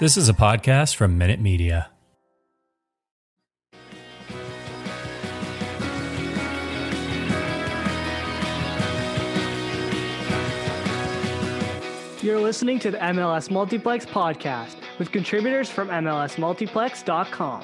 This is a podcast from Minute Media. You're listening to the MLS Multiplex podcast with contributors from MLSMultiplex.com.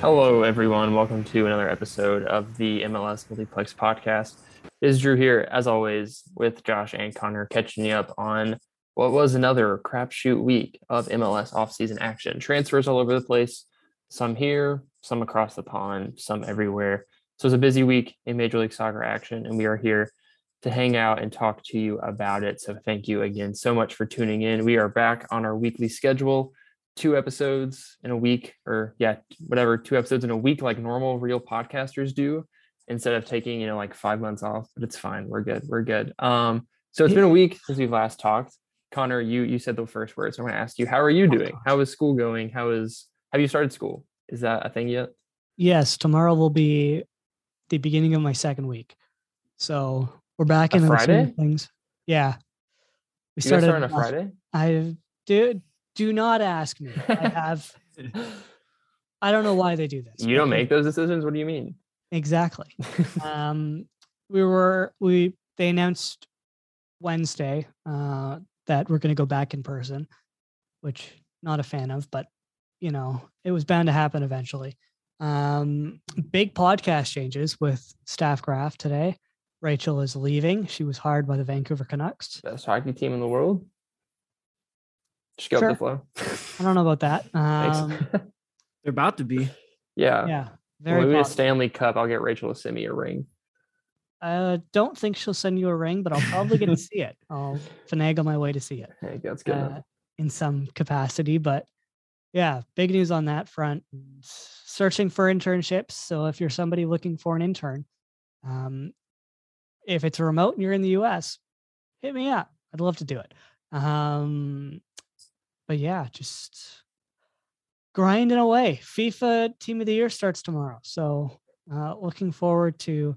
Hello, everyone. Welcome to another episode of the MLS Multiplex podcast. It is Drew here, as always, with Josh and Connor, catching you up on what was another crapshoot week of MLS offseason action. Transfers all over the place, some here, some across the pond, some everywhere. So it's a busy week in Major League Soccer action, and we are here to hang out and talk to you about it. So thank you again so much for tuning in. We are back on our weekly schedule two episodes in a week or yeah whatever two episodes in a week like normal real podcasters do instead of taking you know like five months off but it's fine we're good we're good um so it's been a week since we've last talked connor you you said the first words so i'm going to ask you how are you doing how is school going how is have you started school is that a thing yet Yes, tomorrow will be the beginning of my second week. So we're back A into the Friday? things. Yeah. We you started start on a friday I do do not ask me. I have I don't know why they do this. you don't make those decisions what do you mean exactly. um we were we they announced Wednesday uh that we're gonna go back in person, which not a fan of, but you know, it was bound to happen eventually. Um big podcast changes with staff graph today. Rachel is leaving. She was hired by the Vancouver Canucks. best hockey team in the world just go Sure. with the flow I don't know about that. Um, They're about to be. yeah yeah, When very. we win a stanley cup i'll get rachel to send me a ring I don't think she'll send you a ring, but I'll probably get to see it. I'll finagle my way to see it hey that's good uh, in some capacity. But yeah, big news on that front. Searching for internships. So if you're somebody looking for an intern, um, if it's remote and you're in the US, hit me up. I'd love to do it. Um, but yeah, just grinding away. FIFA Team of the Year starts tomorrow, so uh, looking forward to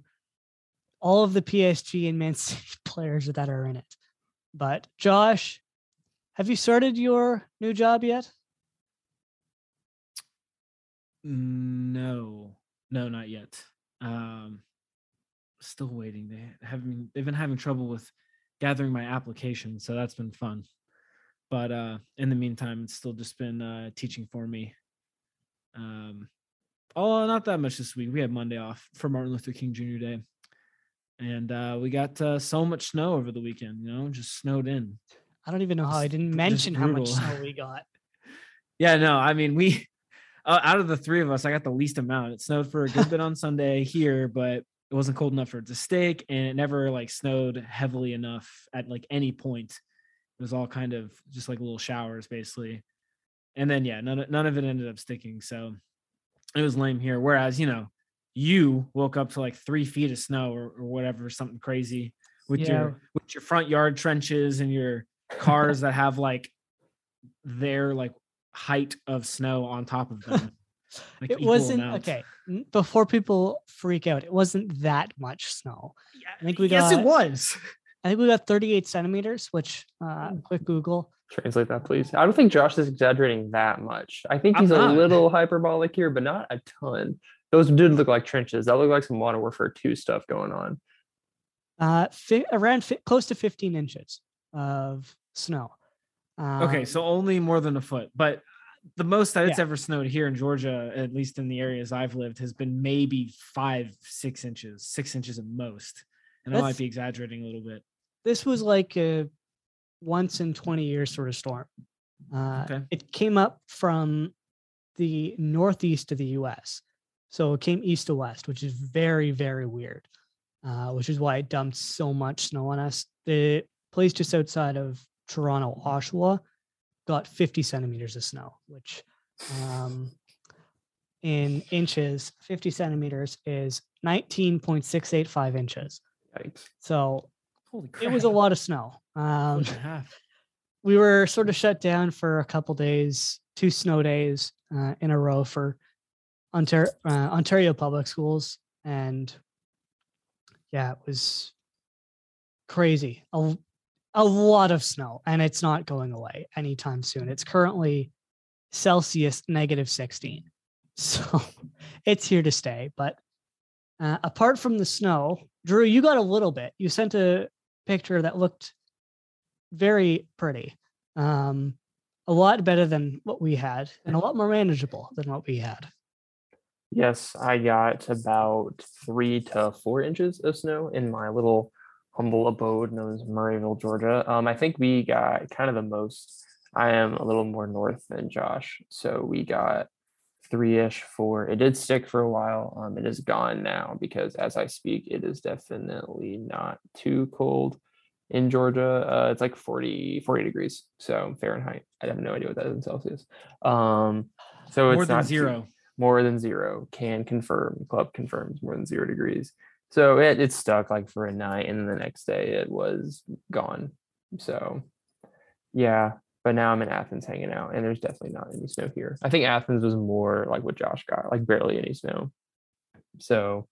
all of the PSG and Man City players that are in it. But Josh, have you started your new job yet? No, no, not yet. Um, still waiting. They they've been having trouble with gathering my application, so that's been fun. But uh, in the meantime, it's still just been uh, teaching for me. Um, oh, not that much this week. We had Monday off for Martin Luther King Jr. Day, and uh, we got uh, so much snow over the weekend. You know, just snowed in. I don't even know how I didn't mention how much snow we got. Yeah, no, I mean we uh, out of the three of us, I got the least amount. It snowed for a good bit on Sunday here, but it wasn't cold enough for it to stick, and it never like snowed heavily enough at like any point. It was all kind of just like little showers, basically. And then yeah, none of, none of it ended up sticking. So it was lame here. Whereas, you know, you woke up to like three feet of snow or, or whatever, something crazy with Yeah. your with your front yard trenches and your cars that have like their like height of snow on top of them. like, it wasn't amounts. okay. Before people freak out, it wasn't that much snow. Yeah, I think we got. yes, it was. I think we got 38 centimeters, which uh, Mm. quick Google. Translate that, please. I don't think Josh is exaggerating that much. I think he's a little hyperbolic here, but not a ton. Those did look like trenches. That looked like some Modern Warfare 2 stuff going on. Uh, fi- around fi- close to 15 inches of snow. Okay, Um, so only more than a foot, but the most that it's Yeah. ever snowed here in Georgia, at least in the areas I've lived, has been maybe five, six inches, six inches at most. And I might be exaggerating a little bit. This was like a once in 20 years sort of storm. Uh, Okay. It came up from the northeast of the US. So it came east to west, which is very, very weird, uh, which is why it dumped so much snow on us. The place just outside of Toronto, Oshawa, got 50 centimeters of snow, which um, in inches, 50 centimeters is 19.685 inches. Yikes. So Holy it was a lot of snow. Um, Foot and a half. we were sort of shut down for a couple days, two snow days uh, in a row for Ontario, uh, Ontario public schools, and yeah, it was crazy. A, a lot of snow, and it's not going away anytime soon. It's currently Celsius negative 16, so it's here to stay. But uh, apart from the snow, Drew, you got a little bit. You sent a picture that looked very pretty. Um, a lot better than what we had, and a lot more manageable than what we had. Yes, I got about three to four inches of snow in my little humble abode known as Murrayville, Georgia. Um, I think we got kind of the most. I am a little more north than Josh, so we got three-ish, four. It did stick for a while. Um, it is gone now because as I speak, it is definitely not too cold in Georgia. Uh, it's like 40, 40 degrees, so Fahrenheit. I have no idea what that is in Celsius. Um, so it's More than not too- zero. more than zero can confirm club confirms more than zero degrees so it, it stuck like for a night and then the next day it was gone so yeah but now i'm in athens hanging out and there's definitely not any snow here i think athens was more like what josh got like barely any snow so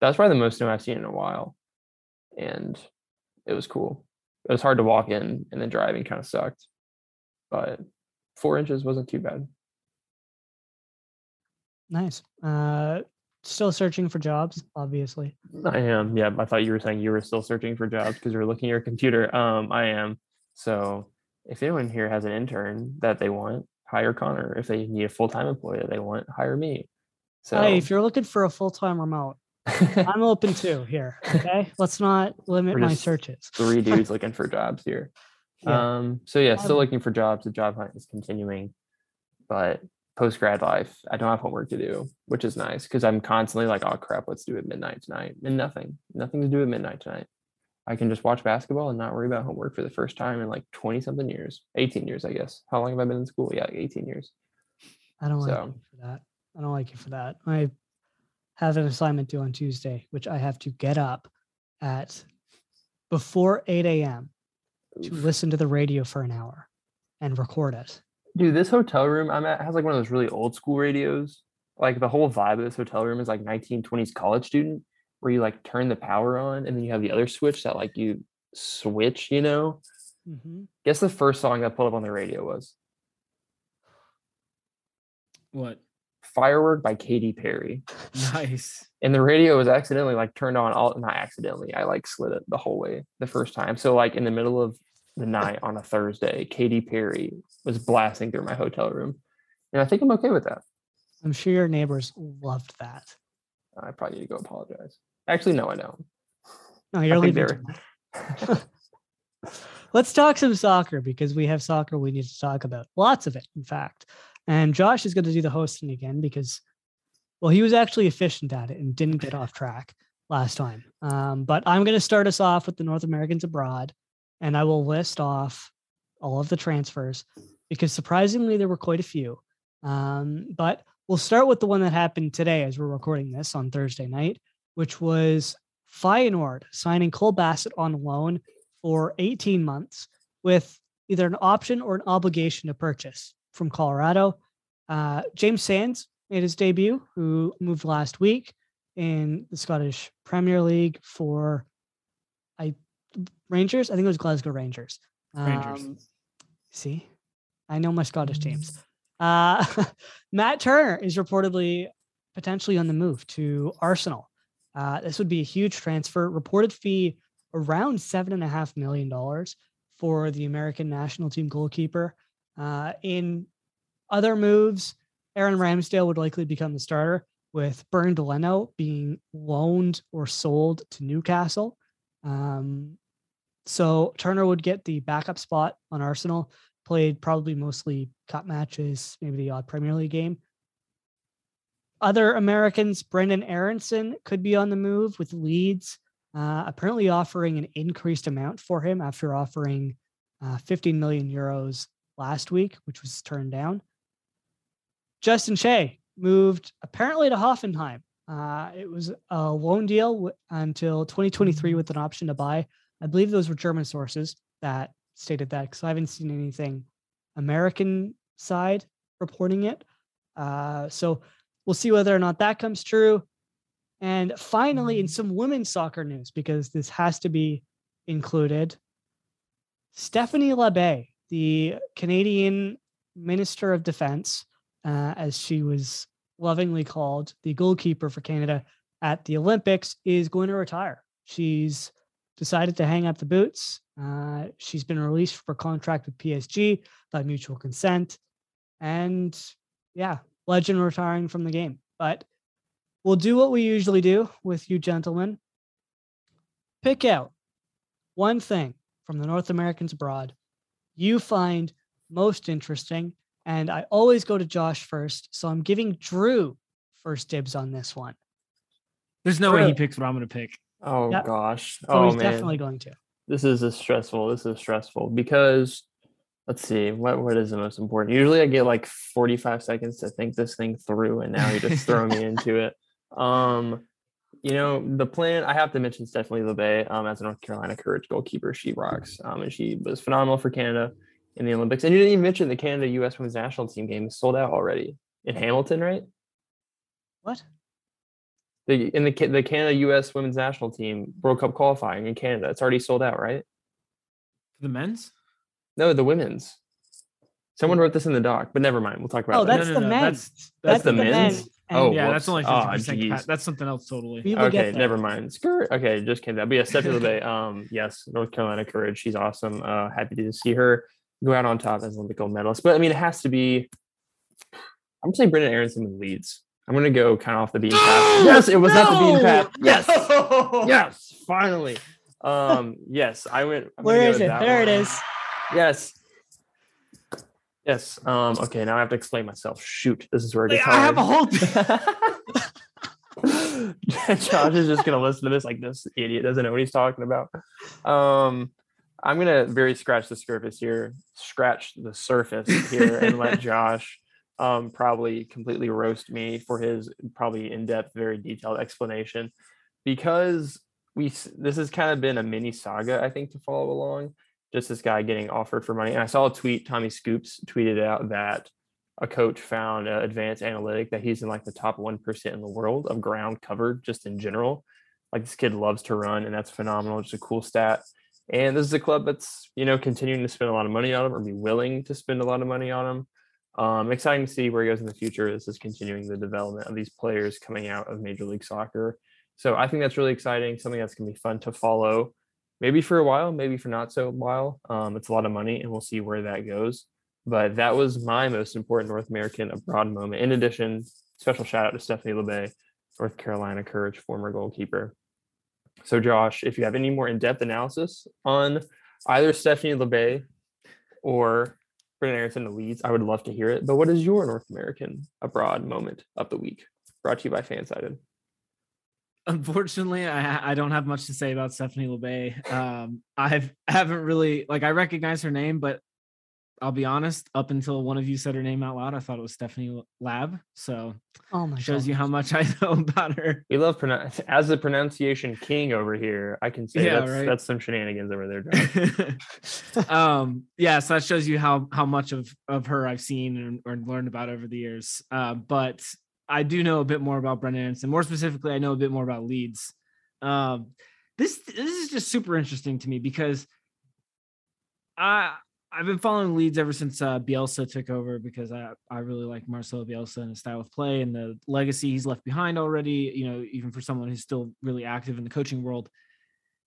that's probably the most snow i've seen in a while and it was cool it was hard to walk in and then driving kind of sucked but four inches wasn't too bad Nice. Uh, still searching for jobs, obviously. I am. Yeah, I thought you were saying you were still searching for jobs because you were looking at your computer. Um, I am. So if anyone here has an intern that they want, hire Connor. If they need a full time employee that they want, hire me. So Hey, if you're looking for a full time remote, I'm open too. Here, okay. Let's not limit my searches. three dudes looking for jobs here. Yeah. Um, so yeah, still Um, looking for jobs. The job hunt is continuing, but post grad life, I don't have homework to do, which is nice because I'm constantly like, oh crap, let's do it midnight tonight, and nothing, nothing to do at midnight tonight. I can just watch basketball and not worry about homework for the first time in like 20 something years, 18 years, I guess. How long have I been in school? Yeah, 18 years. I don't like So- you for that. I don't like you for that. I have an assignment due on Tuesday, which I have to get up at before 8 a.m. to Oof. listen to the radio for an hour and record it. Dude, this hotel room I'm at has like one of those really old school radios. Like the whole vibe of this hotel room is like 1920s college student, where you like turn the power on and then you have the other switch that like you switch, you know? Mm-hmm. Guess the first song that pulled up on the radio was What? Firework by Katy Perry. Nice. And the radio was accidentally like turned on all not accidentally. I like slid it the whole way the first time. So like in the middle of the night on a Thursday, Katy Perry was blasting through my hotel room. And I think I'm okay with that. I'm sure your neighbors loved that. I probably need to go apologize. Actually, no, I don't. No, you're leaving. Let's talk some soccer because we have soccer we need to talk about. Lots of it, in fact. And Josh is going to do the hosting again because, well, he was actually efficient at it and didn't get off track last time. Um, but I'm going to start us off with the North Americans abroad, and I will list off all of the transfers because surprisingly there were quite a few. Um, but we'll start with the one that happened today as we're recording this on Thursday night, which was Feyenoord signing Cole Bassett on loan for 18 months with either an option or an obligation to purchase from Colorado. Uh, James Sands made his debut, who moved last week in the Scottish Premier League for I Rangers. I think it was Glasgow Rangers. Rangers. Um, see, I know my Scottish teams. Uh, Matt Turner is reportedly potentially on the move to Arsenal. Uh, this would be a huge transfer. Reported fee around seven and a half million dollars for the American national team goalkeeper. Uh, in other moves, Aaron Ramsdale would likely become the starter, with Bernd Leno being loaned or sold to Newcastle. Um, so Turner would get the backup spot on Arsenal, played probably mostly cup matches, maybe the odd Premier League game. Other Americans, Brendan Aaronson could be on the move with Leeds, uh, apparently offering an increased amount for him after offering uh, 15 million euros last week, which was turned down. Justin Che moved apparently to Hoffenheim. Uh, it was a loan deal w- until 2023 with an option to buy. I believe those were German sources that stated that because I haven't seen anything American side reporting it. Uh, so we'll see whether or not that comes true. And finally, in some women's soccer news, because this has to be included, Stephanie Labbé, the Canadian Minister of Defense, uh, as she was lovingly called, the goalkeeper for Canada at the Olympics, is going to retire. She's decided to hang up the boots. Uh, she's been released for contract with PSG by mutual consent. And yeah, legend retiring from the game. But we'll do what we usually do with you gentlemen. Pick out one thing from the North Americans abroad you find most interesting. And I always go to Josh first. So I'm giving Drew first dibs on this one. There's no way he picks what I'm going to pick. Oh Yep. gosh. So oh he's man. definitely going to. This is a stressful. This is stressful because let's see what what is the most important. Usually I get like 45 seconds to think this thing through and now you just throw me into it. Um you know, the plan I have to mention Stephanie Labbé um as a North Carolina Courage goalkeeper. She rocks. Um and she was phenomenal for Canada in the Olympics. And you didn't even mention the Canada US women's national team game is sold out already in Hamilton, right? What? The in the the Canada US women's national team World Cup qualifying in Canada. It's already sold out, right? The men's? No, the women's. Someone wrote this in the doc, but never mind. We'll talk about Oh, that. that's no, the no, men. That's, That's the men, men's? and Oh, yeah, that's only Aw, 50% That's something else totally. we will get okay, there. never mind. Skirt. Okay, just came down. But yeah, Stephanie Labbé, um, yes, North Carolina Courage. She's awesome. Uh, happy to see her go out on top as an Olympic gold medalist. But I mean, it has to be. I'm gonna say Brendan Aaronson with Leeds. I'm gonna go kind of off the beaten path. Yes, it was not the beaten path. Yes, yes, finally. Um, yes, I went. I'm gonna go it? There it one. is. Yes. Yes. Um, okay, now I have to explain myself. Shoot, this is where it gets I have a whole. Josh is just gonna listen to this like this idiot doesn't know what he's talking about. Um, I'm gonna very scratch the surface here, scratch the surface here, and let Josh um, probably completely roast me for his probably in-depth, very detailed explanation, because we this has kind of been a mini saga, I think, to follow along. Just this guy getting offered for money, and I saw a tweet. Tommy Scoops tweeted out that a coach found an advanced analytic that he's in like the top 1% in the world of ground covered just in general. Like this kid loves to run and that's phenomenal. Just a cool stat. And this is a club that's, you know, continuing to spend a lot of money on him or be willing to spend a lot of money on him. Um, exciting to see where he goes in the future. This is continuing the development of these players coming out of Major League Soccer. So I think that's really exciting, something that's going to be fun to follow, maybe for a while, maybe for not so while. Um, it's a lot of money and we'll see where that goes but that was my most important North American abroad moment. In addition, special shout out to Stephanie Labbé, North Carolina Courage former goalkeeper. So, Josh, if you have any more in depth analysis on either Stephanie Labbé or Brendan Aaronson to Leeds, I would love to hear it. But what is your North American abroad moment of the week? Brought to you by Fansided. Unfortunately, I I don't have much to say about Stephanie Labbé. Um, I've I haven't really like I recognize her name, but I'll be honest, up until one of you said her name out loud, I thought it was Stephanie Lab. So Oh my shows you how much I know about her. We love pronounce as the pronunciation king over here. I can say Yeah, that's right. that's some shenanigans over there. Um yeah so that shows you how how much of of her i've seen and, or learned about over the years uh, but i do know a bit more about brendan Aaronson. more specifically i know a bit more about Leeds um this this is just super interesting to me because i i've been following Leeds ever since uh bielsa took over because i i really like marcelo bielsa and his style of play and the legacy he's left behind already you know even for someone who's still really active in the coaching world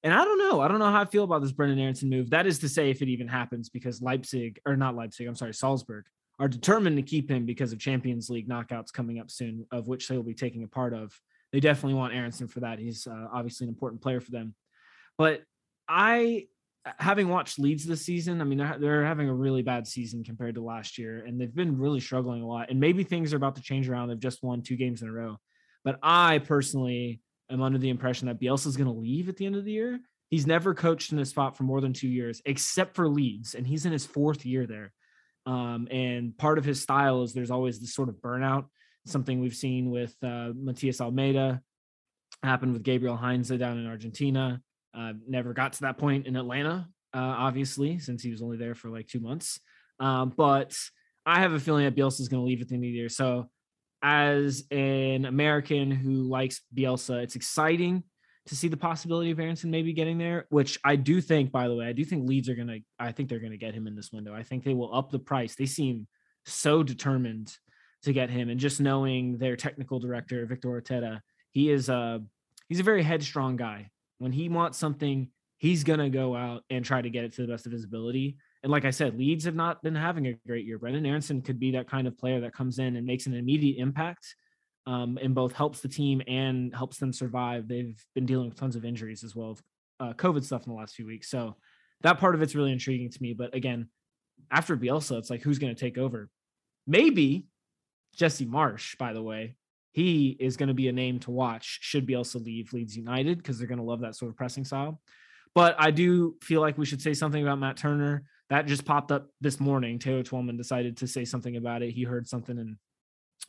and I don't know. I don't know how I feel about this Brendan Aaronson move. That is to say, if it even happens, because Leipzig, or not Leipzig, I'm sorry, Salzburg, are determined to keep him because of Champions League knockouts coming up soon, of which they will be taking a part of. They definitely want Aaronson for that. He's uh, obviously an important player for them. But I, having watched Leeds this season, I mean, they're, they're having a really bad season compared to last year, and they've been really struggling a lot. And maybe things are about to change around. They've just won two games in a row. But I personally am under the impression that Bielsa is going to leave at the end of the year. He's never coached in a spot for more than two years, except for Leeds, and he's in his fourth year there. Um, and part of his style is there's always this sort of burnout, something we've seen with uh, Matias Almeyda, happened with Gabriel Heinze down in Argentina. Uh, never got to that point in Atlanta, uh, obviously, since he was only there for like two months. Um, but I have a feeling that Bielsa is going to leave at the end of the year. So, as an American who likes Bielsa, it's exciting to see the possibility of Aaronson maybe getting there, which I do think, by the way, I do think Leeds are going to, I think they're going to get him in this window. I think they will up the price. They seem so determined to get him. And just knowing their technical director, Victor Orteta, he is a, he's a very headstrong guy. When he wants something, he's going to go out and try to get it to the best of his ability. And like I said, Leeds have not been having a great year. Brendan Aaronson could be that kind of player that comes in and makes an immediate impact um, and both helps the team and helps them survive. They've been dealing with tons of injuries as well, uh, COVID stuff in the last few weeks. So that part of it's really intriguing to me. But again, after Bielsa, it's like who's going to take over? Maybe Jesse Marsch. By the way, he is going to be a name to watch. Should Bielsa leave Leeds United because they're going to love that sort of pressing style. But I do feel like we should say something about Matt Turner. That just popped up this morning. Taylor Twellman decided to say something about it. He heard something and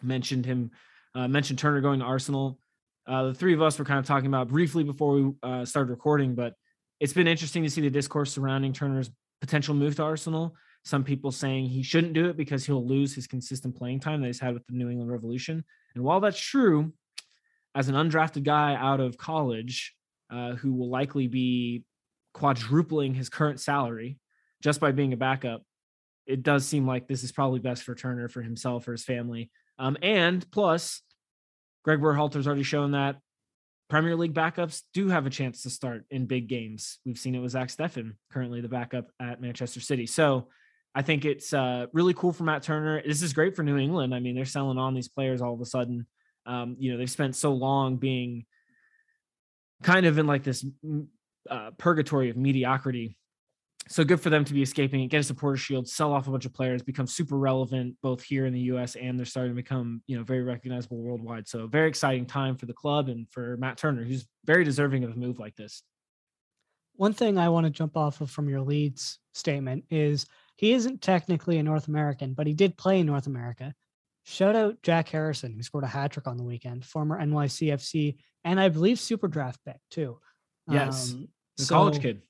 mentioned him uh, mentioned Turner going to Arsenal. Uh, the three of us were kind of talking about briefly before we uh, started recording, but it's been interesting to see the discourse surrounding Turner's potential move to Arsenal. Some people saying he shouldn't do it because he'll lose his consistent playing time that he's had with the New England Revolution. And while that's true, as an undrafted guy out of college uh, who will likely be quadrupling his current salary just by being a backup, it does seem like this is probably best for Turner, for himself, for his family. Um, and plus, Greg Berhalter's already shown that Premier League backups do have a chance to start in big games. We've seen it with Zach Steffen, currently the backup at Manchester City. So I think it's uh, really cool for Matt Turner. This is great for New England. I mean, they're selling on these players all of a sudden. Um, you know, they've spent so long being kind of in like this uh, purgatory of mediocrity so good for them to be escaping it, get a supporter shield, sell off a bunch of players, become super relevant both here in the US and they're starting to become, you know, very recognizable worldwide. So very exciting time for the club and for Matt Turner, who's very deserving of a move like this. One thing I want to jump off of from your Leeds statement is he isn't technically a North American, but he did play in North America. Shout out Jack Harrison, who scored a hat trick on the weekend, former NYCFC and I believe Super Draft pick too. Yes, Um, The college kid.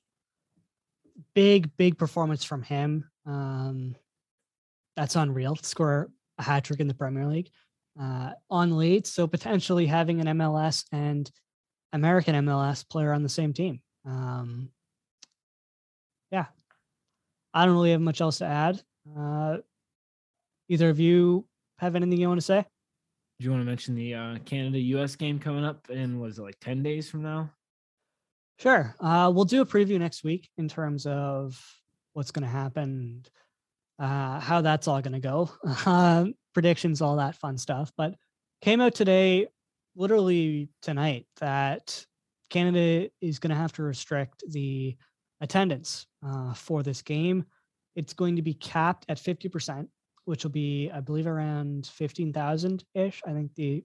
Big, big performance from him. Um, that's unreal. Score a hat trick in the Premier League uh, on Leeds. So potentially having an MLS and American MLS player on the same team. Um, yeah, I don't really have much else to add. Uh, either of you have anything you want to say? Do you want to mention the uh, Canada US game coming up in was it like 10 days from now? Sure. Uh, we'll do a preview next week in terms of what's going to happen, uh, how that's all going to go, um, predictions, all that fun stuff. But came out today, literally tonight, that Canada is going to have to restrict the attendance uh, for this game. It's going to be capped at 50%, which will be, I believe, around 15,000 ish. I think the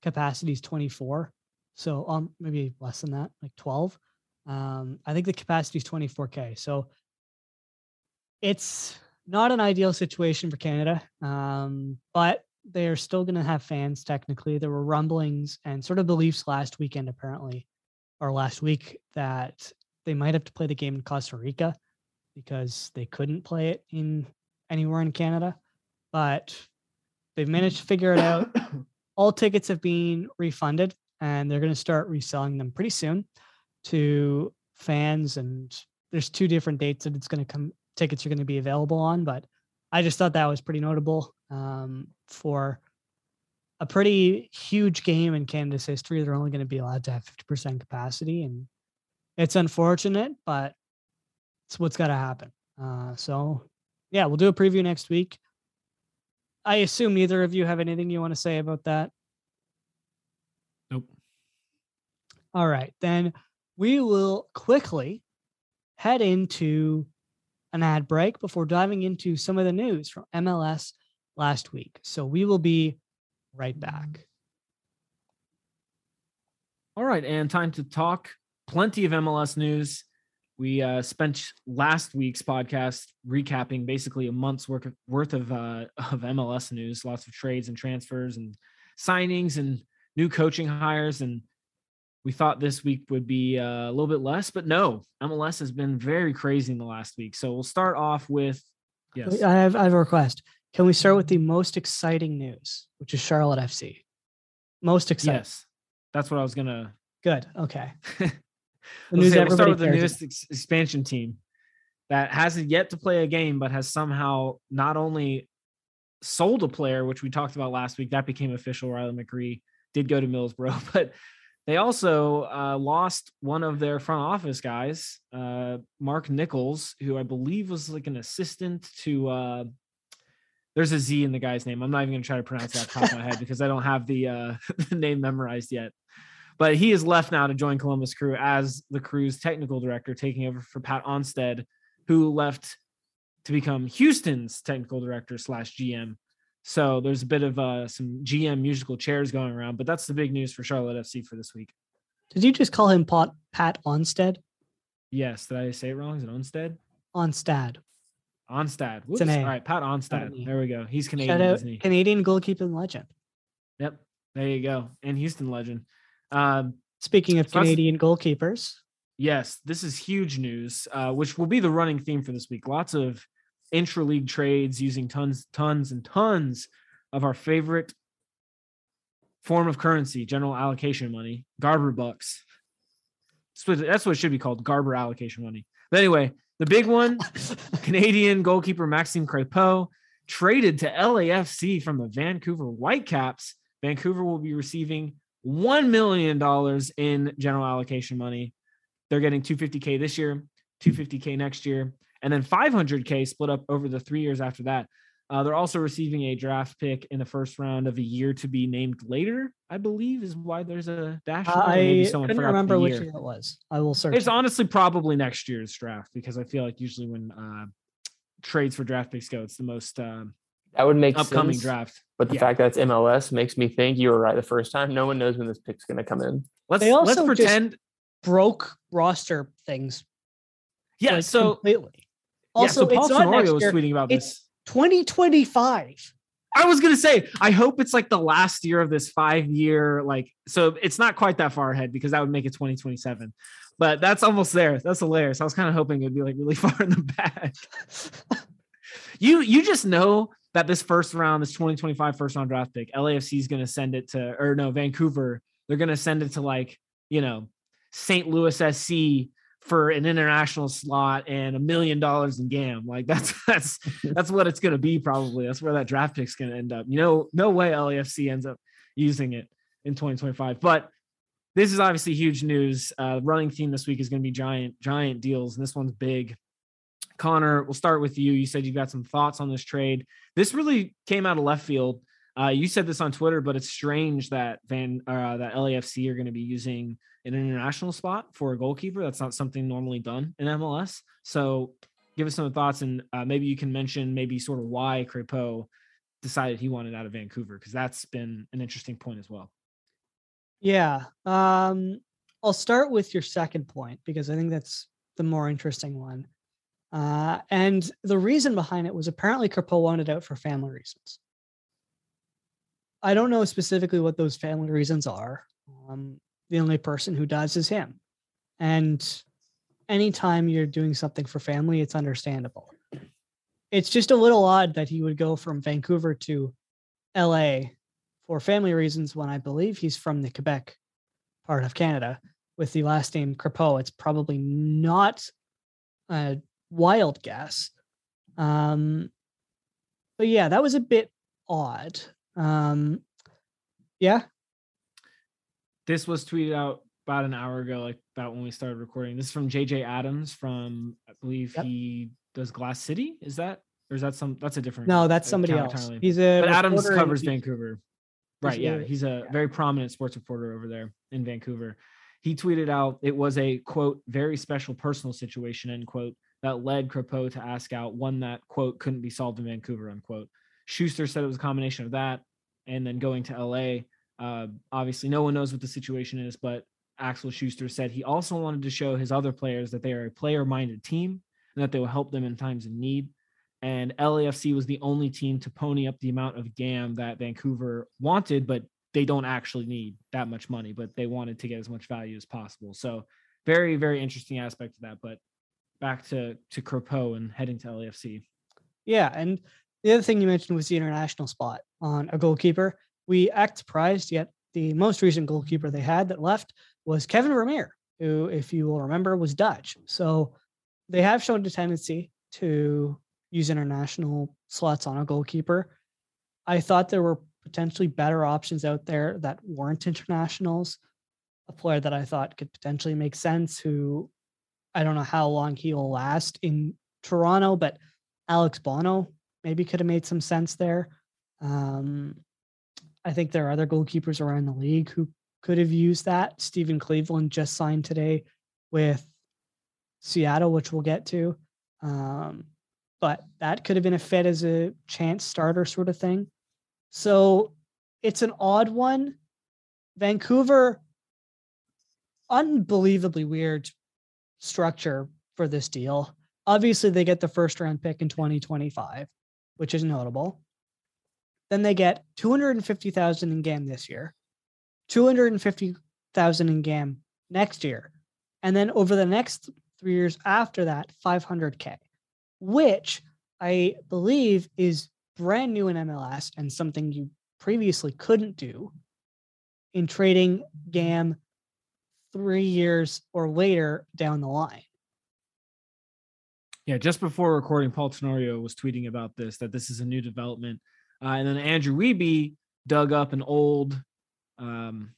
capacity is 24. So um, maybe less than that, like 12. Um, I think the capacity is 24k. So it's not an ideal situation for Canada, um, but they're still going to have fans technically. There were rumblings and sort of beliefs last weekend, apparently, or last week, that they might have to play the game in Costa Rica because they couldn't play it in anywhere in Canada. But they've managed to figure it out. All tickets have been refunded and they're going to start reselling them pretty soon to fans. And there's two different dates that it's going to come, tickets are going to be available on. But I just thought that was pretty notable um, for a pretty huge game in Canada's history. They're only going to be allowed to have 50% capacity. And it's unfortunate, but it's what's got to happen. Uh, so, yeah, we'll do a preview next week. I assume neither of you have anything you want to say about that. Nope. All right, then we will quickly head into an ad break before diving into some of the news from MLS last week. So we will be right back. All right, and time to talk plenty of MLS news. We uh, spent last week's podcast recapping basically a month's worth of, worth of uh, of MLS news, lots of trades and transfers and signings and new coaching hires. And we thought this week would be uh, a little bit less, but no, MLS has been very crazy in the last week. So we'll start off with yes, I have I have a request. Can we start with the most exciting news, which is Charlotte FC? Most exciting. yes, that's what I was gonna. Good. Okay. The Let's news say we'll start with the newest ex- expansion team that hasn't yet to play a game, but has somehow not only sold a player, which we talked about last week, that became official. Riley McGree did go to Millsboro, but they also uh, lost one of their front office guys, uh, Marc Nicholls, who I believe was like an assistant to. Uh, there's a Z in the guy's name. I'm not even going to try to pronounce that top of my head because I don't have the uh, the name memorized yet but he is left now to join Columbus Crew as the crew's technical director, taking over for Pat Onstead, who left to become Houston's technical director slash GM. So there's a bit of uh, some GM musical chairs going around, but that's the big news for Charlotte FC for this week. Did you just call him Pat, Pat Onstead? Yes, did I say it wrong? Is it Onstead? Onstad. Onstad. Whoops. an A. All right, Pat Onstad. There we go. He's Shout Canadian, out isn't he? Canadian goalkeeping legend. Yep. There you go. And Houston legend. Um, Speaking of So Canadian goalkeepers, Yes, this is huge news, uh, which will be the running theme for this week. Lots of intra-league trades using tons, tons, and tons of our favorite form of currency, general allocation money, Garber bucks. That's what, that's what it should be called, Garber allocation money. But anyway, the big one, Canadian goalkeeper Maxime Crepeau traded to LAFC from the Vancouver Whitecaps. Vancouver will be receiving $1 million in general allocation money. They're getting 250K this year, 250K next year, and then 500K split up over the three years after that. Uh, they're also receiving a draft pick in the first round of a year to be named later, I believe, is why there's a dash. line, or maybe I someone couldn't forgot the remember which year. year it was. I will search. It's it. honestly probably next year's draft because I feel like usually when uh, trades for draft picks go, it's the most um, That would make upcoming sense. draft. But the Yeah. fact that it's MLS makes me think you were right the first time. No one knows when this pick's going to come in. Let's They let's also just- pretend. broke roster things. Yeah. like, so completely. Yeah. Also, So Paul it's not next Tenorio was tweeting about It's this. 2025. I was gonna say, I hope it's like the last year of this five year, like, so it's not quite that far ahead because that would make it 2027. But that's almost there. That's hilarious. I was kind of hoping it'd be like really far in the back. you you just know that this first round, this 2025 first round draft pick, LAFC is gonna send it to, or no, Vancouver. They're gonna send it to like, you know, St. Louis SC for an international slot and a million dollars in GAM. Like that's that's that's what it's gonna be probably. That's where that draft pick's gonna end up. You know, no way LAFC ends up using it in 2025. But this is obviously huge news. Uh running theme this week is gonna be giant, giant deals, and this one's big. Connor, we'll start with you. You said you've got some thoughts on this trade. This really came out of left field. Uh, you said this on Twitter, but it's strange that Van uh, that LAFC are going to be using an international spot for a goalkeeper. That's not something normally done in MLS. So, give us some thoughts, and uh, maybe you can mention maybe sort of why Crepeau decided he wanted out of Vancouver because that's been an interesting point as well. Yeah. Um, I'll start with your second point because I think that's the more interesting one. Uh, and the reason behind it was apparently Crépeau wanted out for family reasons. I don't know specifically what those family reasons are. Um, the only person who does is him. And anytime you're doing something for family, it's understandable. It's just a little odd that he would go from Vancouver to LA for family reasons when I believe he's from the Quebec part of Canada with the last name Crépeau. It's probably not a wild guess. Um, but yeah, that was a bit odd. Um, yeah. This was tweeted out about an hour ago, like about when we started recording. This is from JJ Adams from I believe yep. he does Glass City. Is that or is that some that's a different No, that's somebody else. Entirely. He's a But Adams covers Vancouver. Right, yeah. He's a very prominent sports reporter over there in Vancouver. He tweeted out it was a quote, very special personal situation, end quote, that led Crépeau to ask out one that quote couldn't be solved in Vancouver, unquote. Schuster said it was a combination of that and then going to LA. Uh, obviously, no one knows what the situation is, but Axel Schuster said he also wanted to show his other players that they are a player minded team and that they will help them in times of need. And LAFC was the only team to pony up the amount of GAM that Vancouver wanted, but they don't actually need that much money, but they wanted to get as much value as possible. So, very, very interesting aspect of that. But back to to Crépeau and heading to LAFC. Yeah, and the other thing you mentioned was the international spot on a goalkeeper. We act surprised, yet the most recent goalkeeper they had that left was Kevin Vermeer, who, if you will remember, was Dutch. So they have shown a tendency to use international slots on a goalkeeper. I thought there were potentially better options out there that weren't internationals. A player that I thought could potentially make sense, who I don't know how long he'll last in Toronto, but Alex Bono maybe could have made some sense there. Um, I think there are other goalkeepers around the league who could have used that. Stefan Cleveland just signed today with Seattle, which we'll get to. Um, but that could have been a fit as a chance starter sort of thing. So it's an odd one. Vancouver, unbelievably weird structure for this deal. Obviously, they get the first round pick in 2025 which is notable. Then they get 250,000 in GAM this year, 250,000 in GAM next year, and then over the next three years after that, 500K, which I believe is brand new in MLS and something you previously couldn't do in trading GAM three years or later down the line. Yeah, just before recording, Paul Tenorio was tweeting about this that this is a new development, uh, and then Andrew Wiebe dug up an old um,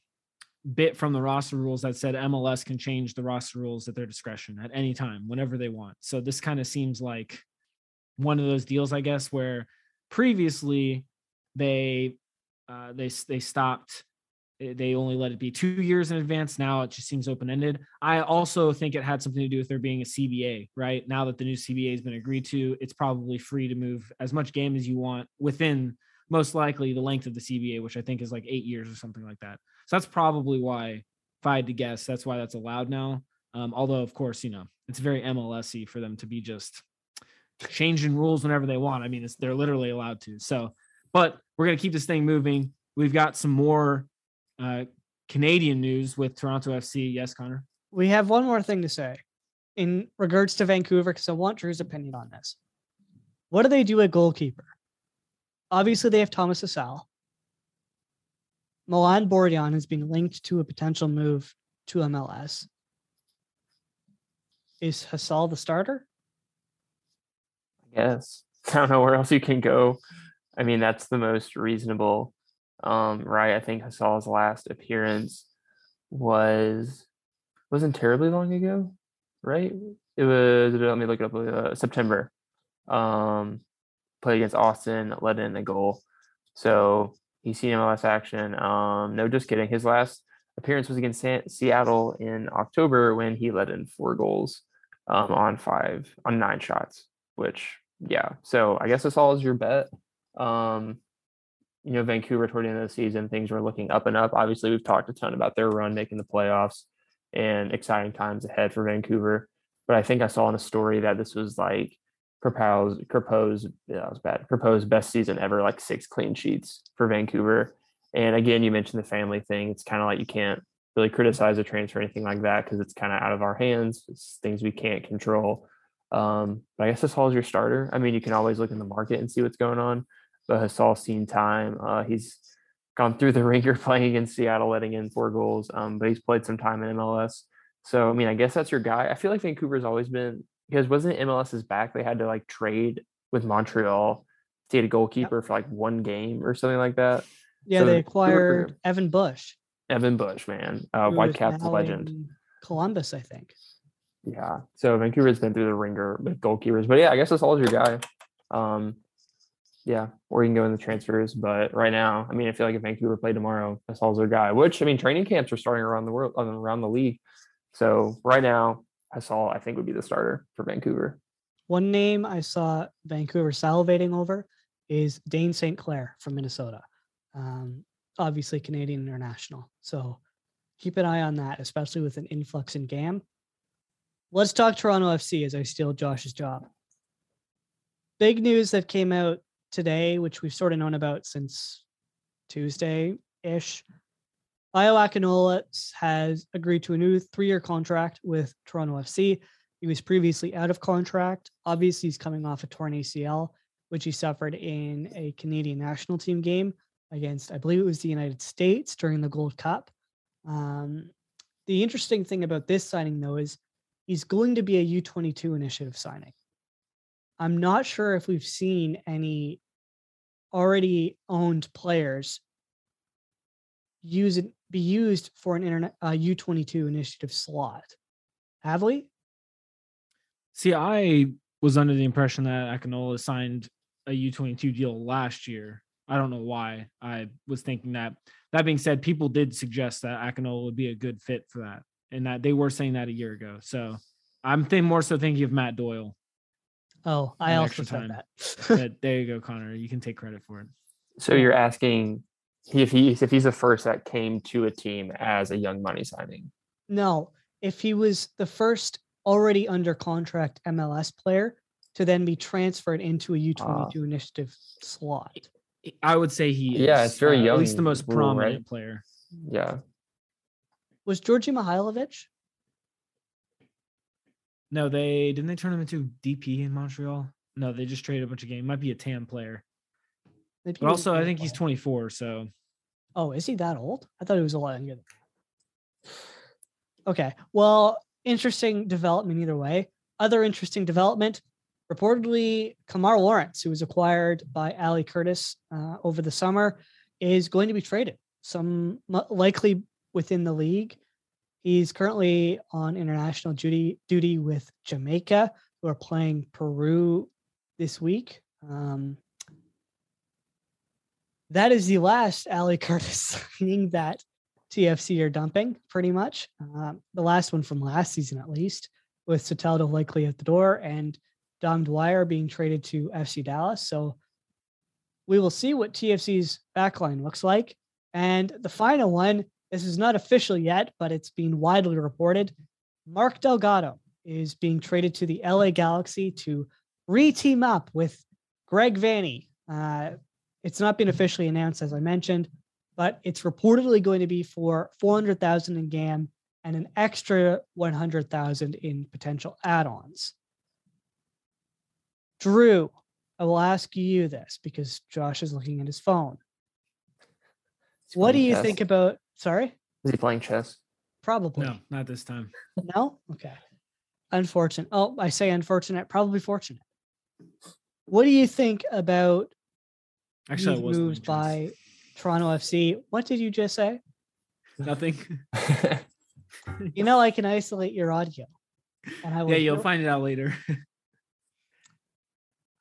bit from the roster rules that said MLS can change the roster rules at their discretion at any time, whenever they want. So this kind of seems like one of those deals, I guess, where previously they uh, they they stopped they only let it be two years in advance. Now it just seems open ended. I also think it had something to do with there being a CBA, right? Now that the new CBA has been agreed to, it's probably free to move as much GAM as you want within most likely the length of the CBA, which I think is like eight years or something like that. So that's probably why, if I had to guess, that's why that's allowed now. Um, although, of course, you know, it's very MLSy for them to be just changing rules whenever they want. I mean, they're literally allowed to. So, but we're going to keep this thing moving. We've got some more uh, Canadian news with Toronto FC. Yes, Connor. We have one more thing to say in regards to Vancouver because I want Drew's opinion on this. What do they do at goalkeeper? Obviously, they have Thomas Hasal. Milan Borjan is being linked to a potential move to MLS. Is Hasal the starter? I guess. I don't know where else you can go. I mean, that's the most reasonable um, right. I think Hasal's last appearance was wasn't terribly long ago, right? It was. Let me look it up. Uh, September. Um, played against Austin, led in a goal. So he's seen MLS action. Um, no, just kidding. His last appearance was against San- Seattle in October when he led in four goals um, on five on nine shots. Which, yeah. So I guess Hasal is your bet. Um, you know, Vancouver toward the end of the season, things were looking up and up. Obviously, we've talked a ton about their run making the playoffs and exciting times ahead for Vancouver. but I think I saw in a story that this was like proposed proposed yeah, that was bad proposed best season ever, like six clean sheets for Vancouver. And again, you mentioned the family thing. It's kind of like you can't really criticize a transfer or anything like that because it's kind of out of our hands. It's things we can't control. Um, but I guess Hasal's your starter. I mean, you can always look in the market and see what's going on. But Hasal's seen time. Uh, he's gone through the ringer playing against Seattle, letting in four goals. Um, but he's played some time in MLS. So I mean, I guess that's your guy. I feel like Vancouver's always been because wasn't MLS's back? They had to like trade with Montreal to get a goalkeeper for like one game or something like that. Yeah, so they acquired Evan Bush. Evan Bush, man, uh, Whitecaps legend. Columbus, I think. Yeah, so Vancouver's been through the ringer with goalkeepers, but yeah, I guess that's all your guy. Um, yeah, or you can go in the transfers. But right now, I mean, I feel like if Vancouver played tomorrow, that's all their guy. Which I mean, training camps are starting around the world, around the league. So right now, Hasal I think would be the starter for Vancouver. One name I saw Vancouver salivating over is Dane St. Clair from Minnesota. Um, obviously Canadian international. So keep an eye on that, especially with an influx in GAM. Let's talk Toronto FC as I steal Josh's job. Big news that came out today, which we've sort of known about since Tuesday ish. Ayo Akinola has agreed to a new three year contract with Toronto FC. He was previously out of contract. Obviously, he's coming off a torn ACL, which he suffered in a Canadian national team game against, I believe it was the United States during the Gold Cup. Um, the interesting thing about this signing, though, is he's going to be a U22 initiative signing. I'm not sure if we've seen any already owned players use it be used for an internet uh, U22 initiative slot. Have we? See, I was under the impression that Akinola signed a U22 deal last year I don't know why. I was thinking that. That being said, people did suggest that Akinola would be a good fit for that, and that they were saying that a year ago. So I'm think more so thinking of Matt Doyle. Oh, I also said that. that. There you go, Connor. You can take credit for it. So you're asking if he's if he's the first that came to a team as a young money signing. No, if he was the first already under contract MLS player to then be transferred into a U22 uh, ah. initiative slot. I would say he. Yeah, it's very uh, young. At least the most prominent right? player. Yeah. Was Georgi Mihailovic? No, they didn't. They turn him into DP in Montreal. No, they just traded a bunch of games. Might be a TAM player. But also, I think player. he's 24. So. Oh, is he that old? I thought he was a lot younger. Okay. Well, interesting development either way. Other interesting development reportedly Kemar Lawrence, who was acquired by Ali Curtis uh, over the summer, is going to be traded. Some likely within the league. He's currently on international duty duty with Jamaica, who are playing Peru this week. Um, that is the last Ali Curtis signing that TFC are dumping, pretty much. Uh, the last one from last season, at least, with Soteldo likely at the door and Dom Dwyer being traded to FC Dallas. So we will see what TFC's backline looks like. And the final one, this is not official yet, but it's been widely reported. Mark Delgado is being traded to the LA Galaxy to re-team up with Greg Vanney. Uh, it's not been officially announced, as I mentioned, but it's reportedly going to be for 400,000 in GAM and an extra 100,000 in potential add-ons. Drew, I will ask you this because Josh is looking at his phone. What do you think about? Sorry, is he playing chess? Probably. No, not this time. No. Okay. Unfortunate. Oh, I say unfortunate. Probably fortunate. What do you think about Actually, these moves by Toronto FC? What did you just say? Nothing. you know, I can isolate your audio. And I will yeah, you'll find it out later.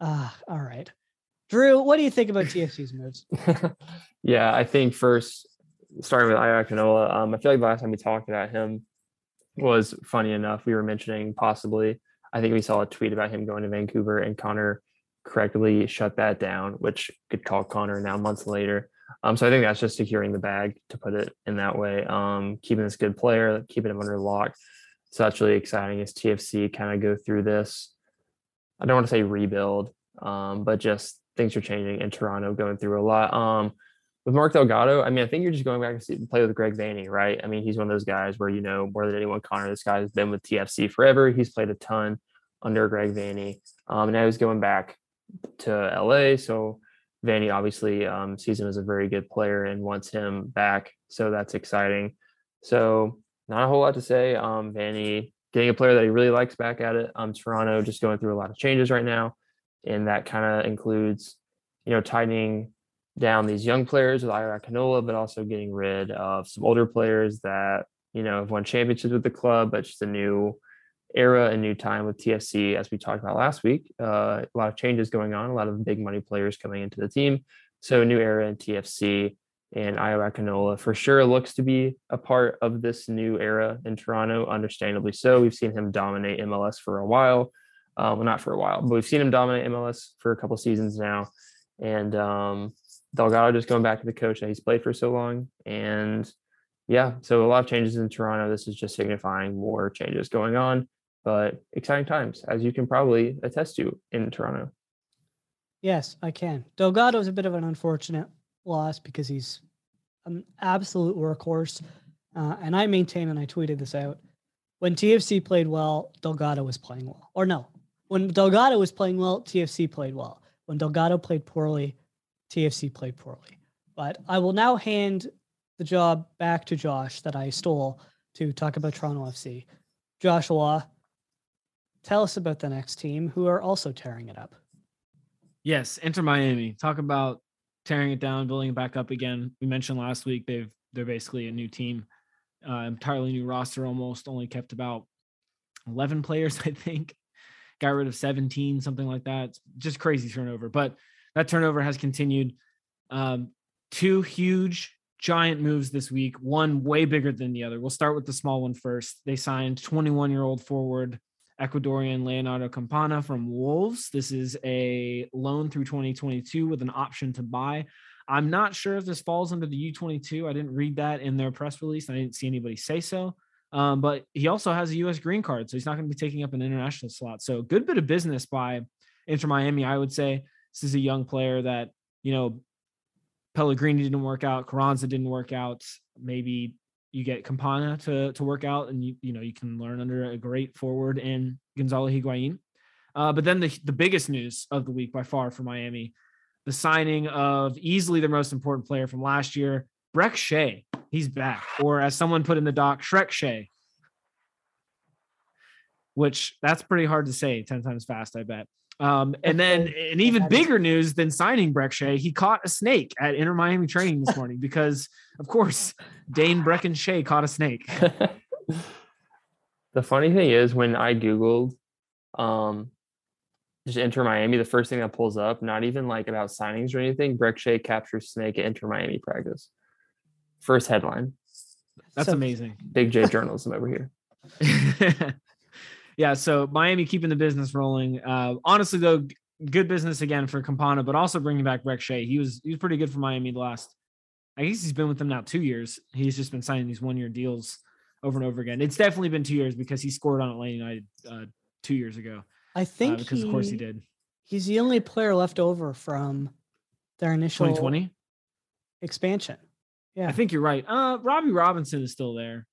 Ah, all right. Drew, what do you think about TFC's moves? yeah, I think first, starting with Ayo Akinola, um, I feel like the last time we talked about him was funny enough. We were mentioning possibly, I think we saw a tweet about him going to Vancouver, and Connor correctly shut that down, which could call Connor now months later. Um, so I think that's just securing the bag to put it in that way. Um, keeping this good player, keeping him under lock. So that's really exciting as TFC kind of go through this. I don't want to say rebuild, um, but just things are changing in Toronto, going through a lot. Um, with Mark Delgado, I mean, I think you're just going back see, play with Greg Vanney, right? I mean, he's one of those guys where you know more than anyone, Connor. This guy has been with TFC forever. He's played a ton under Greg Vanney, Um, now he's going back to LA. So Vanney obviously um, sees him as a very good player and wants him back. So that's exciting. So not a whole lot to say. Um, Vanney getting a player that he really likes back at it. Um, Toronto just going through a lot of changes right now, and that kind of includes, you know, tightening down these young players with Ayo Akinola, but also getting rid of some older players that you know have won championships with the club, but just a new era, a new time with TFC, as we talked about last week. Uh, a lot of changes going on, a lot of big money players coming into the team. So new era in TFC and Ayo Akinola for sure looks to be a part of this new era in Toronto, understandably so. We've seen him dominate MLS for a while. Uh, well, not for a while, but we've seen him dominate MLS for a couple seasons now. And um, Delgado just going back to the coach that he's played for so long. And yeah, so a lot of changes in Toronto. This is just signifying more changes going on, but exciting times, as you can probably attest to in Toronto. Yes, I can. Delgado is a bit of an unfortunate loss because he's an absolute workhorse. Uh, and I maintain, and I tweeted this out when TFC played well, Delgado was playing well. Or no, when Delgado was playing well, TFC played well. When Delgado played poorly, TFC played poorly. But I will now hand the job back to Josh that I stole to talk about Toronto FC. Joshua, tell us about the next team who are also tearing it up. Yes, Inter Miami. Talk about tearing it down, building it back up again. We mentioned last week they've they're basically a new team, uh, entirely new roster. Almost only kept about eleven players, I think. Got rid of seventeen, something like that. It's just crazy turnover, but that turnover has continued. Um, two huge, giant moves this week. One way bigger than the other. We'll start with the small one first. They signed 21 year old forward Ecuadorian Leonardo Campana from Wolves. This is a loan through 2022 with an option to buy. I'm not sure if this falls under the U22. I didn't read that in their press release. I didn't see anybody say so. Um, but he also has a U.S. green card, so he's not going to be taking up an international slot. So good bit of business by Inter Miami, I would say. This is a young player that you know Pellegrini didn't work out, Carranza didn't work out. Maybe you get Campana to to work out, and you you know you can learn under a great forward in Gonzalo Higuain. Uh, but then the the biggest news of the week by far for Miami, the signing of easily the most important player from last year, Brek Shea. He's back, or as someone put in the doc, Shrek Shea. Which that's pretty hard to say ten times fast, I bet. Um, and then an even bigger news than signing Brek Shea, he caught a snake at Inter Miami training this morning because, of course, Dane Brecken Shea caught a snake. the funny thing is, when I Googled um, just Inter Miami, the first thing that pulls up, not even like about signings or anything, Brek Shea captures snake at Inter Miami practice. First headline. That's so, amazing. Big J journalism over here. Yeah, so Miami keeping the business rolling. Uh, honestly, though, good business again for Campana, but also bringing back Brek Shea. He was he was pretty good for Miami the last. I guess he's been with them now two years. He's just been signing these one year deals over and over again. It's definitely been two years because he scored on Atlanta United uh, two years ago. I think uh, because he, of course he did. He's the only player left over from their initial 2020 expansion. Yeah, I think you're right. Uh, Robbie Robinson is still there.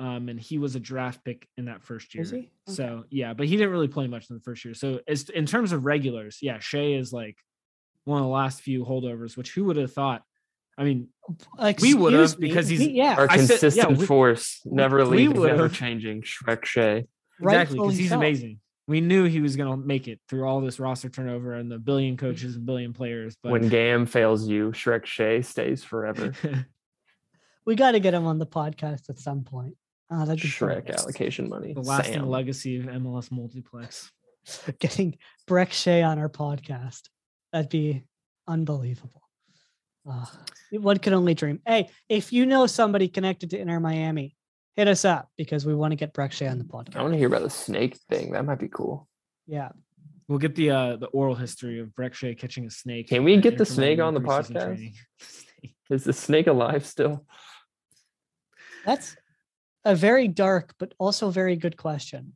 Um, and he was a draft pick in that first year. Okay. So yeah, but he didn't really play much in the first year. So as in terms of regulars, yeah, Shea is like one of the last few holdovers. Which who would have thought? I mean, Excuse we would have because he's yeah. our consistent said, yeah, we, force, never leaving, never changing. Shrek Shea. Exactly, because he's amazing. We knew he was going to make it through all this roster turnover and the billion coaches and billion players. But when GAM fails you, Shrek Shea stays forever. we got to get him on the podcast at some point. Oh, that'd be Shrek fun. allocation money. The lasting Sam. legacy of MLS multiplex. Getting Brek Shea on our podcast. That'd be unbelievable. Uh, one could only dream. Hey, if you know somebody connected to Inter Miami, hit us up because we want to get Brek Shea on the podcast. I want to hear about the snake thing. That might be cool. Yeah. We'll get the uh the oral history of Brek Shea catching a snake. Can we get the snake on the podcast? Is the snake alive still? That's a very dark but also very good question.